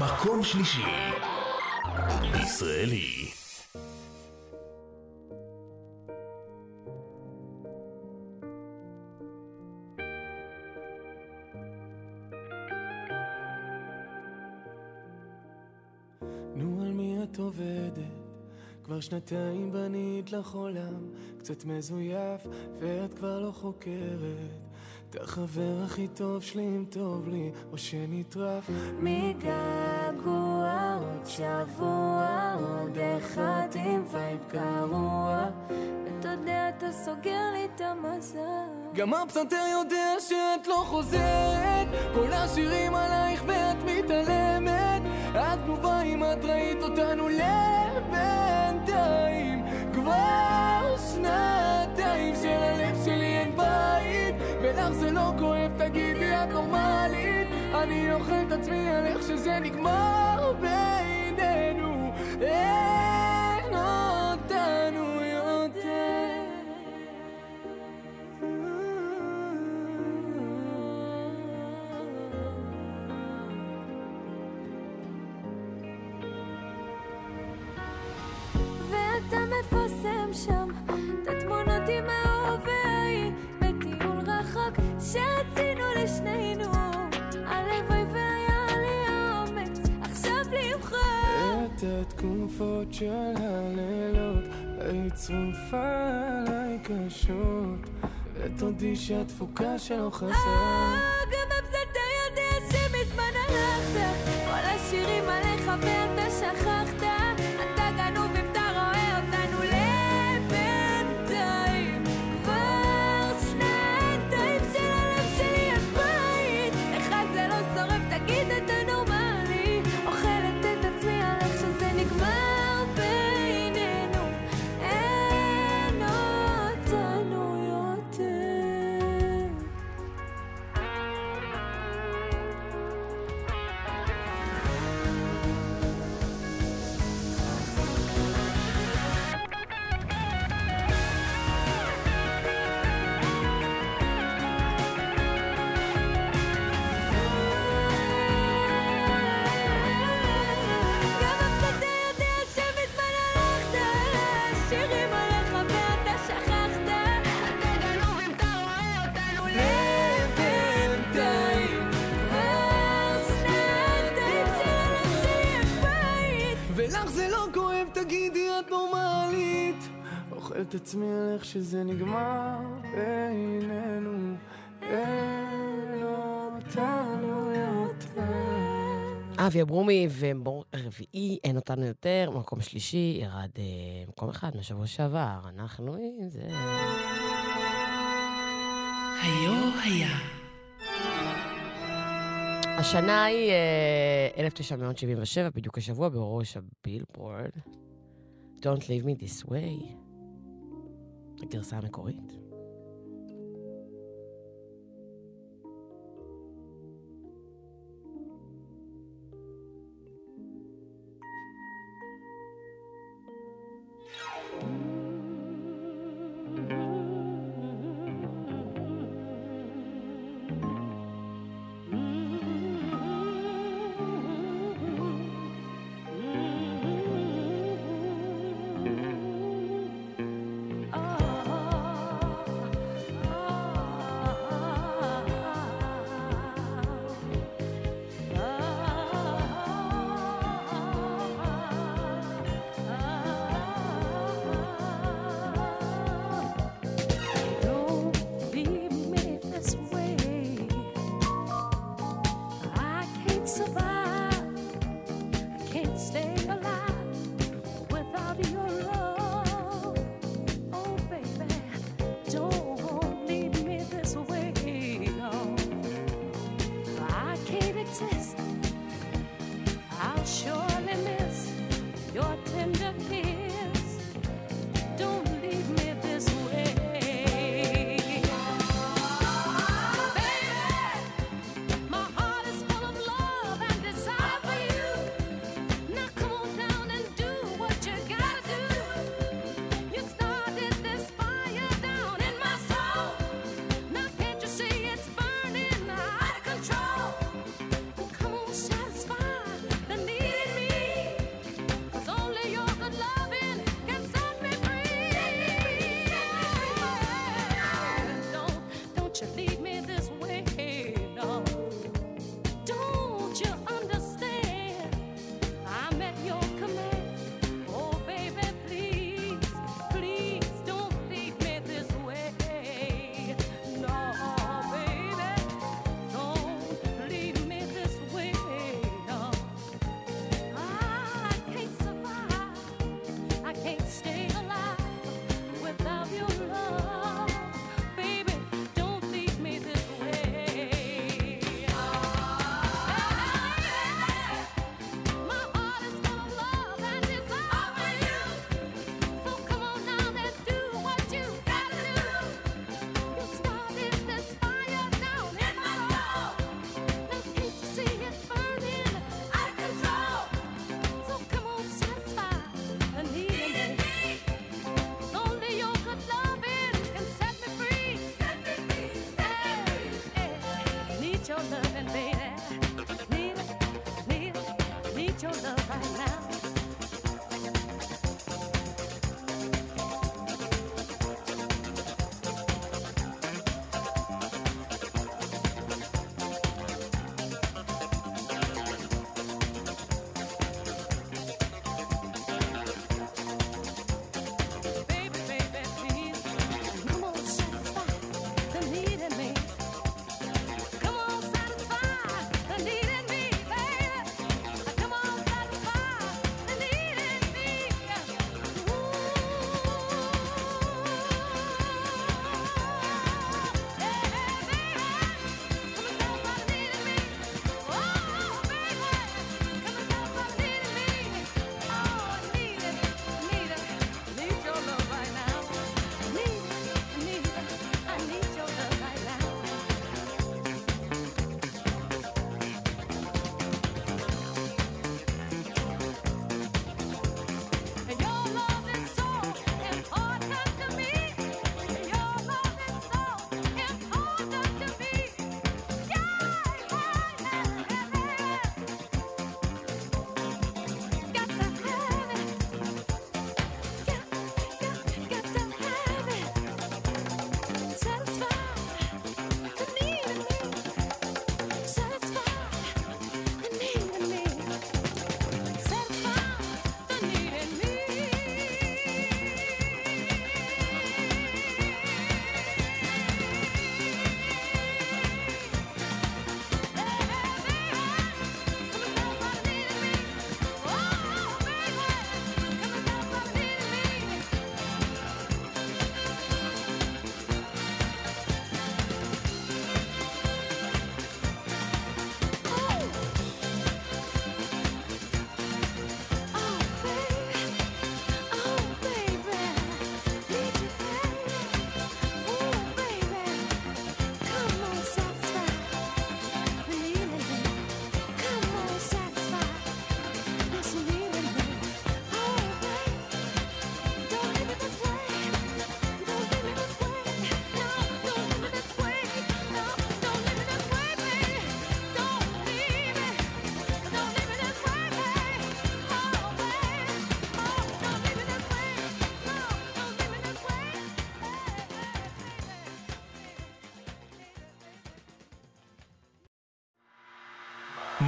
מקום שלישי. ישראלי. נו, על מי את עובדת? כבר שנתיים בנית לך עולם קצת מזויף, ואת כבר לא חוקרת. את החבר הכי טוב שלי אם טוב לי, או שנטרף. מגעגוע עוד שבוע, עוד אחד עם וייב גרוע. אתה יודע, אתה סוגר לי את המזל. גם הפסנתר יודע שאת לא חוזרת כל השירים עלייך ואת מתעלמת את תגובה אם את ראית אותנו לבינתיים ולך זה לא כואב תגידי את נורמלית. אני אוכל את עצמי על איך שזה נגמר בינינו. אין אותנו יותר. ואתה מפרסם שם את התמונות עם רחוק שרצינו לשנינו הלוואי והיה לי האומץ עכשיו למחוק את התקופות של הלילות היית צרופה עליי קשות. ותודי שהתפוקה שלא חסר גם הפסדת יודע שמזמן הלכת. כל השירים עליך ואתה שכחת את עצמי על איך שזה נגמר בינינו אין אותנו יותר אבי אברומי ובור רביעי, אין אותנו יותר, מקום שלישי, ירד אה, מקום אחד מהשבוע שעבר, אנחנו עם זה. היו היה. השנה היא אה, 1977, בדיוק השבוע, בראש הבילבורד. Don't leave me this way. הגרסה המקורית.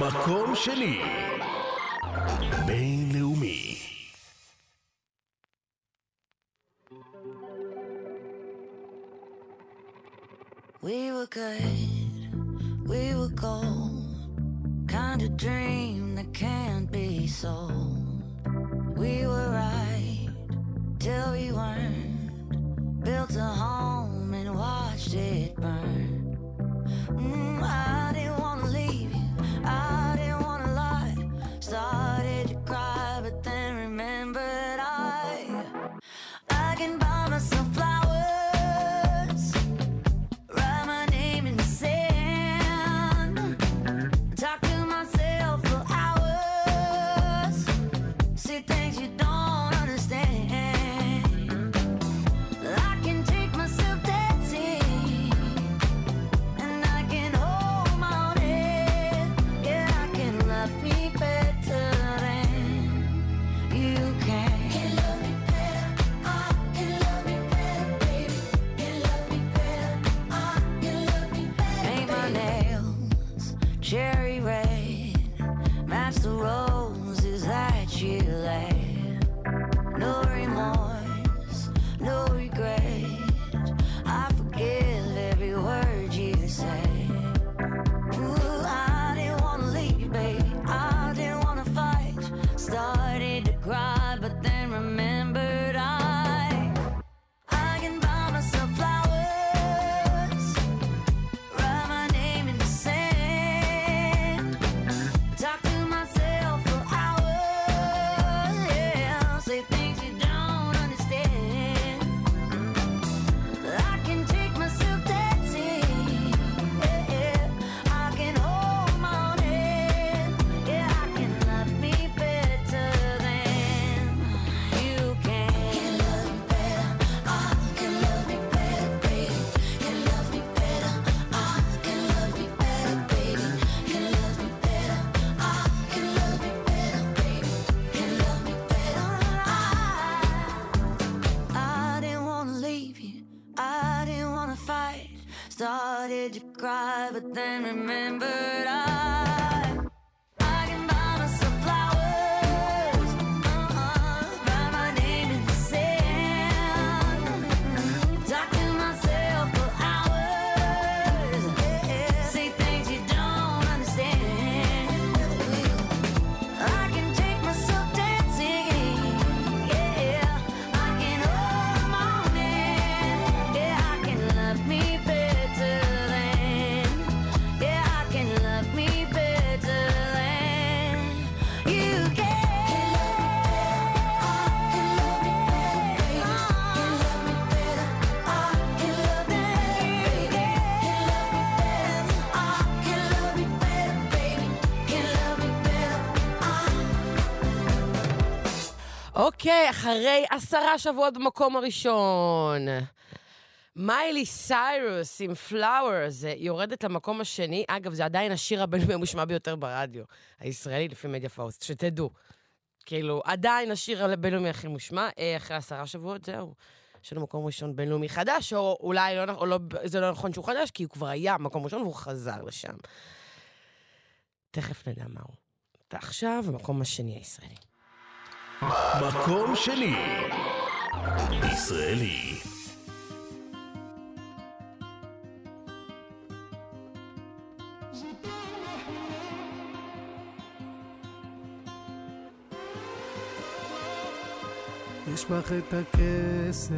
מקום שני. אוקיי, אחרי עשרה שבועות במקום הראשון. מיילי סיירוס עם Flowers יורדת למקום השני. אגב, זה עדיין השיר הבינלאומי המושמע ביותר ברדיו הישראלי, לפי מדיה פורסט, שתדעו. כאילו, עדיין השיר הבינלאומי הכי מושמע. אה, אחרי עשרה שבועות, זהו. יש לנו מקום ראשון בינלאומי חדש, או אולי לא, או לא, זה לא נכון שהוא חדש, כי הוא כבר היה מקום ראשון והוא חזר לשם. תכף נדע מהו. ועכשיו, המקום השני הישראלי. מקום שני. ישראלי. יש בך את הקסם,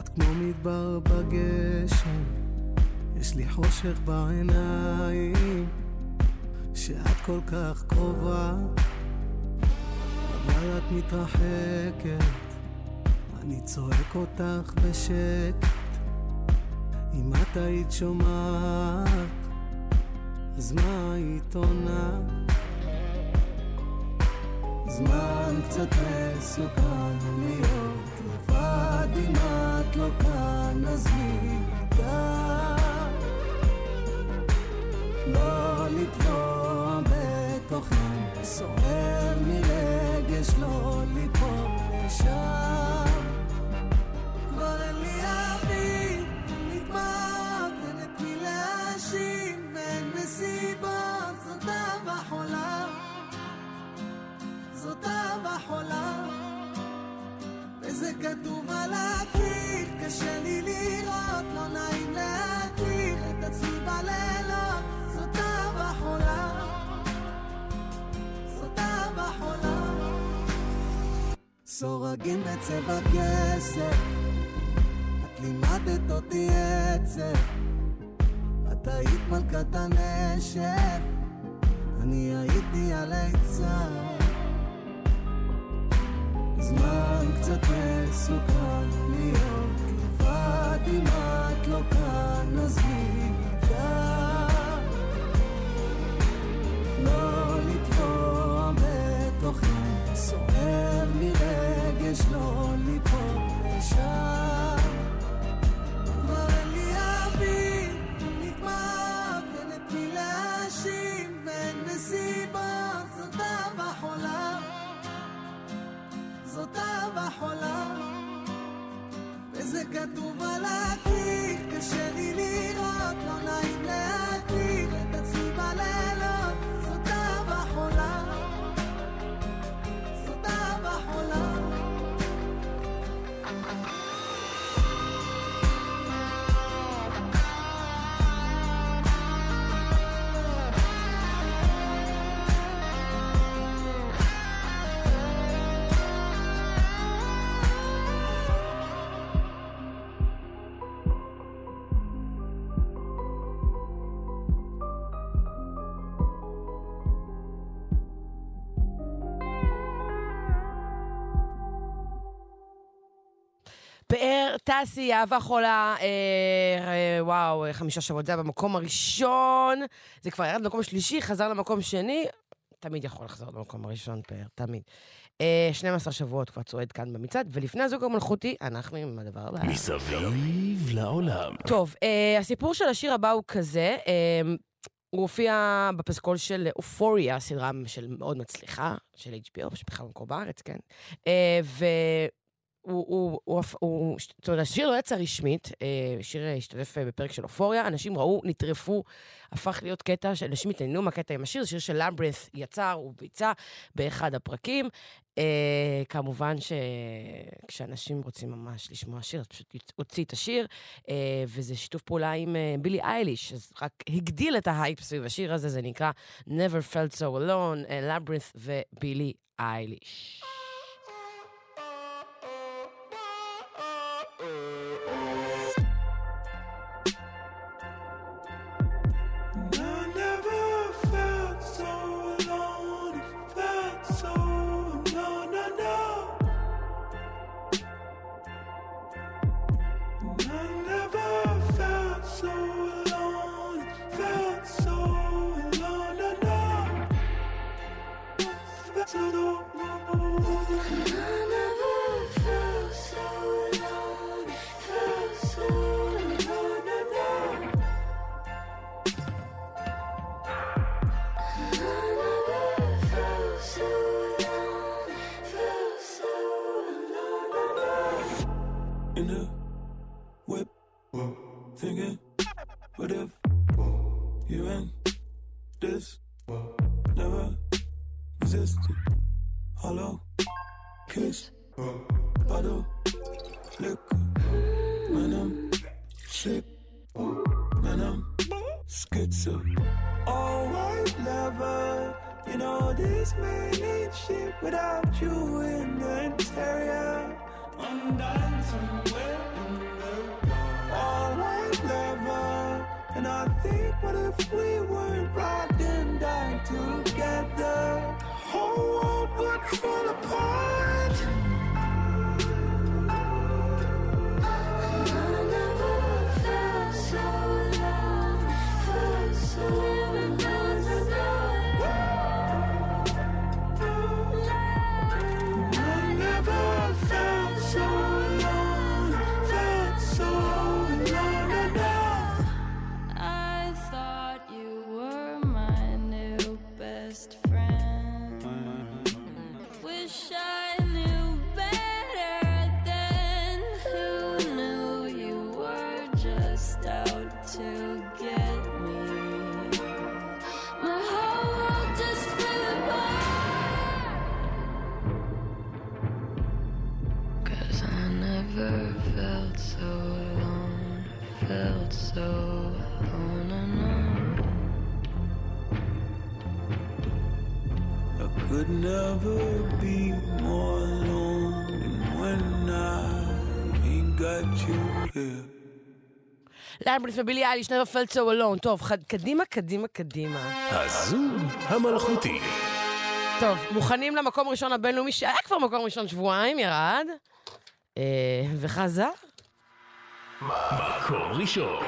את כמו מדבר בגשם, יש לי חושך בעיניים, שאת כל כך קרובה, אבל את מתרחקת, אני צועק אותך בשקט, אם את היית שומעת, אז מה היית עונה? זמן קצת מסוכן להיות לבד. אם את לא כאן אז מי ידע לא לטבוע בתוכן סוער יש לו ליפול לשם. כבר אין לי אוויר, אין לי דמעות, אין את מי להאשים ואין מסיבות, זאת אהבה חולה. זאת אהבה חולה. וזה כתוב על הקיר, קשה לי לראות, לא נעים סורגים בצבע כסף. את לימדת אותי עצב את היית מלכת הנשף. אני הייתי הליצן. זמן קצת מסוכן להיות לבד אם את לא כאן נדע מרגש לא כתוב על הקיר קשה לי לראות פאר טסי, אהבה חולה, אה, אה, וואו, אה, חמישה שבועות, זה היה במקום הראשון, זה כבר ירד למקום השלישי, חזר למקום שני, תמיד יכול לחזור למקום הראשון, פאר, תמיד. אה, 12 שבועות כבר צועד כאן במצעד, ולפני הזוג המלכותי, אנחנו עם הדבר הבא. מסביב לעולם. טוב, אה, הסיפור של השיר הבא הוא כזה, אה, הוא הופיע בפסקול של אופוריה, סדרה של מאוד מצליחה, של HBO, שבכלל מקור בארץ, כן? אה. הוא, הוא, הוא, הוא, הוא, זאת אומרת, השיר לא יצא רשמית, אה, השיר השתתף אה, בפרק של אופוריה, אנשים ראו, נטרפו, הפך להיות קטע, אנשים התעניינו מהקטע עם השיר, זה שיר של למברeth יצר, הוא ביצע באחד הפרקים. אה, כמובן שכשאנשים רוצים ממש לשמוע שיר, אז פשוט הוציא את השיר, אה, וזה שיתוף פעולה עם אה, בילי אייליש, אז רק הגדיל את ההייפ סביב השיר הזה, זה נקרא Never Felt So Alone, אה, למברeth ובילי אייליש. This never existed? Hollow kiss, bottle, liquor, man, I'm sick, man, I'm schizo. Oh, white lover, you know this man ain't shit without you in the interior. I'm dying somewhere in the dark. All white lover, and I think, what if we weren't died together? The whole world would fall apart. לאמבריס ובילי אייליש, never felt so אלון. טוב, קדימה, קדימה, קדימה. הזוג המלכותי. טוב, מוכנים למקום ראשון הבינלאומי, שהיה כבר מקום ראשון שבועיים, ירד, אה, וחזר. מקום ראשון.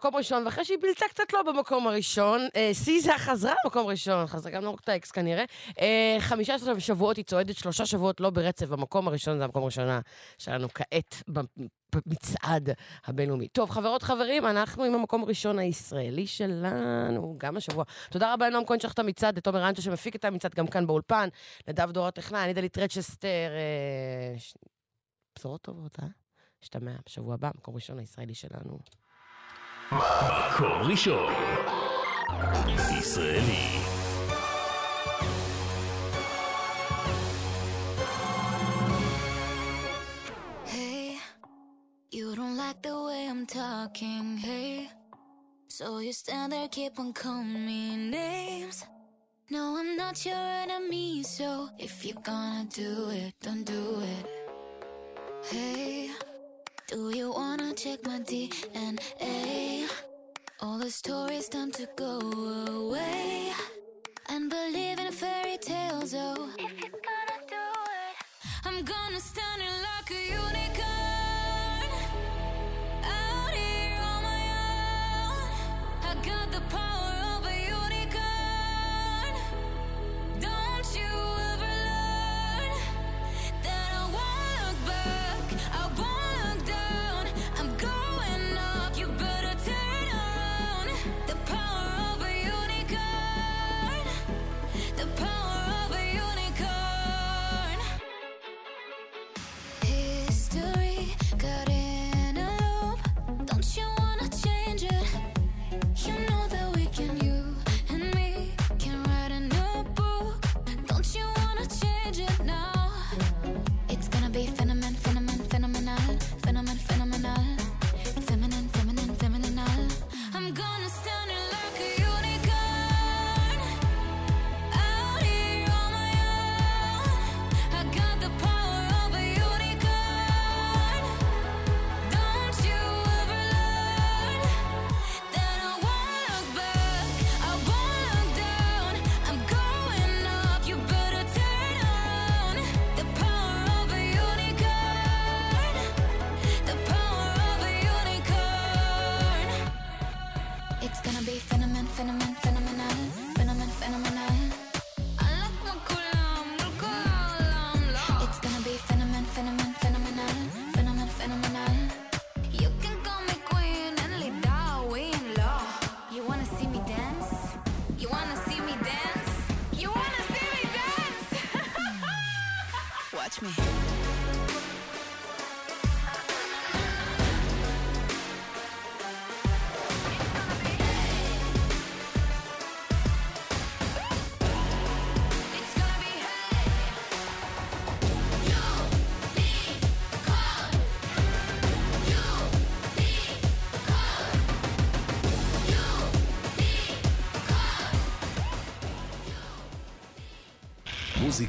במקום ראשון, ואחרי שהיא בילתה קצת לא במקום הראשון, אה, סיזה חזרה במקום ראשון, חזרה גם לרוק טייקס כנראה. אה, חמישה שבועות היא צועדת, שלושה שבועות לא ברצף, במקום הראשון זה המקום הראשונה שלנו כעת במצעד הבינלאומי. טוב, חברות, חברים, אנחנו עם המקום הראשון הישראלי שלנו, גם השבוע. תודה רבה לנועם כהן שלך את המצעד, לתומר אנצ'ה שמפיק את המצעד גם כאן באולפן, לדב דור הטכנאי, אני דלית רצ'סטר. אה, ש... בשורות טובות, אה? נשתמע בשבוע הבא, מקום ראשון הישראלי שלנו. מקום ראשון, ישראלי. Hey, you don't like the way I'm talking, hey. So you stand there, keep on calling me names. No, I'm not your enemy, so if you're gonna do it, don't do it. Hey. Do you wanna check my DNA? All the stories time to go away. And believe in fairy tales, oh. If you're gonna do it I'm gonna stand in like a unicorn. Out here on my own I got the power.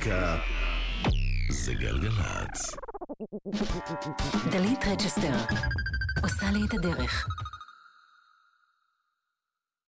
מוזיקה זה גלגלצ. דלית רצ'סטר עושה לי את הדרך.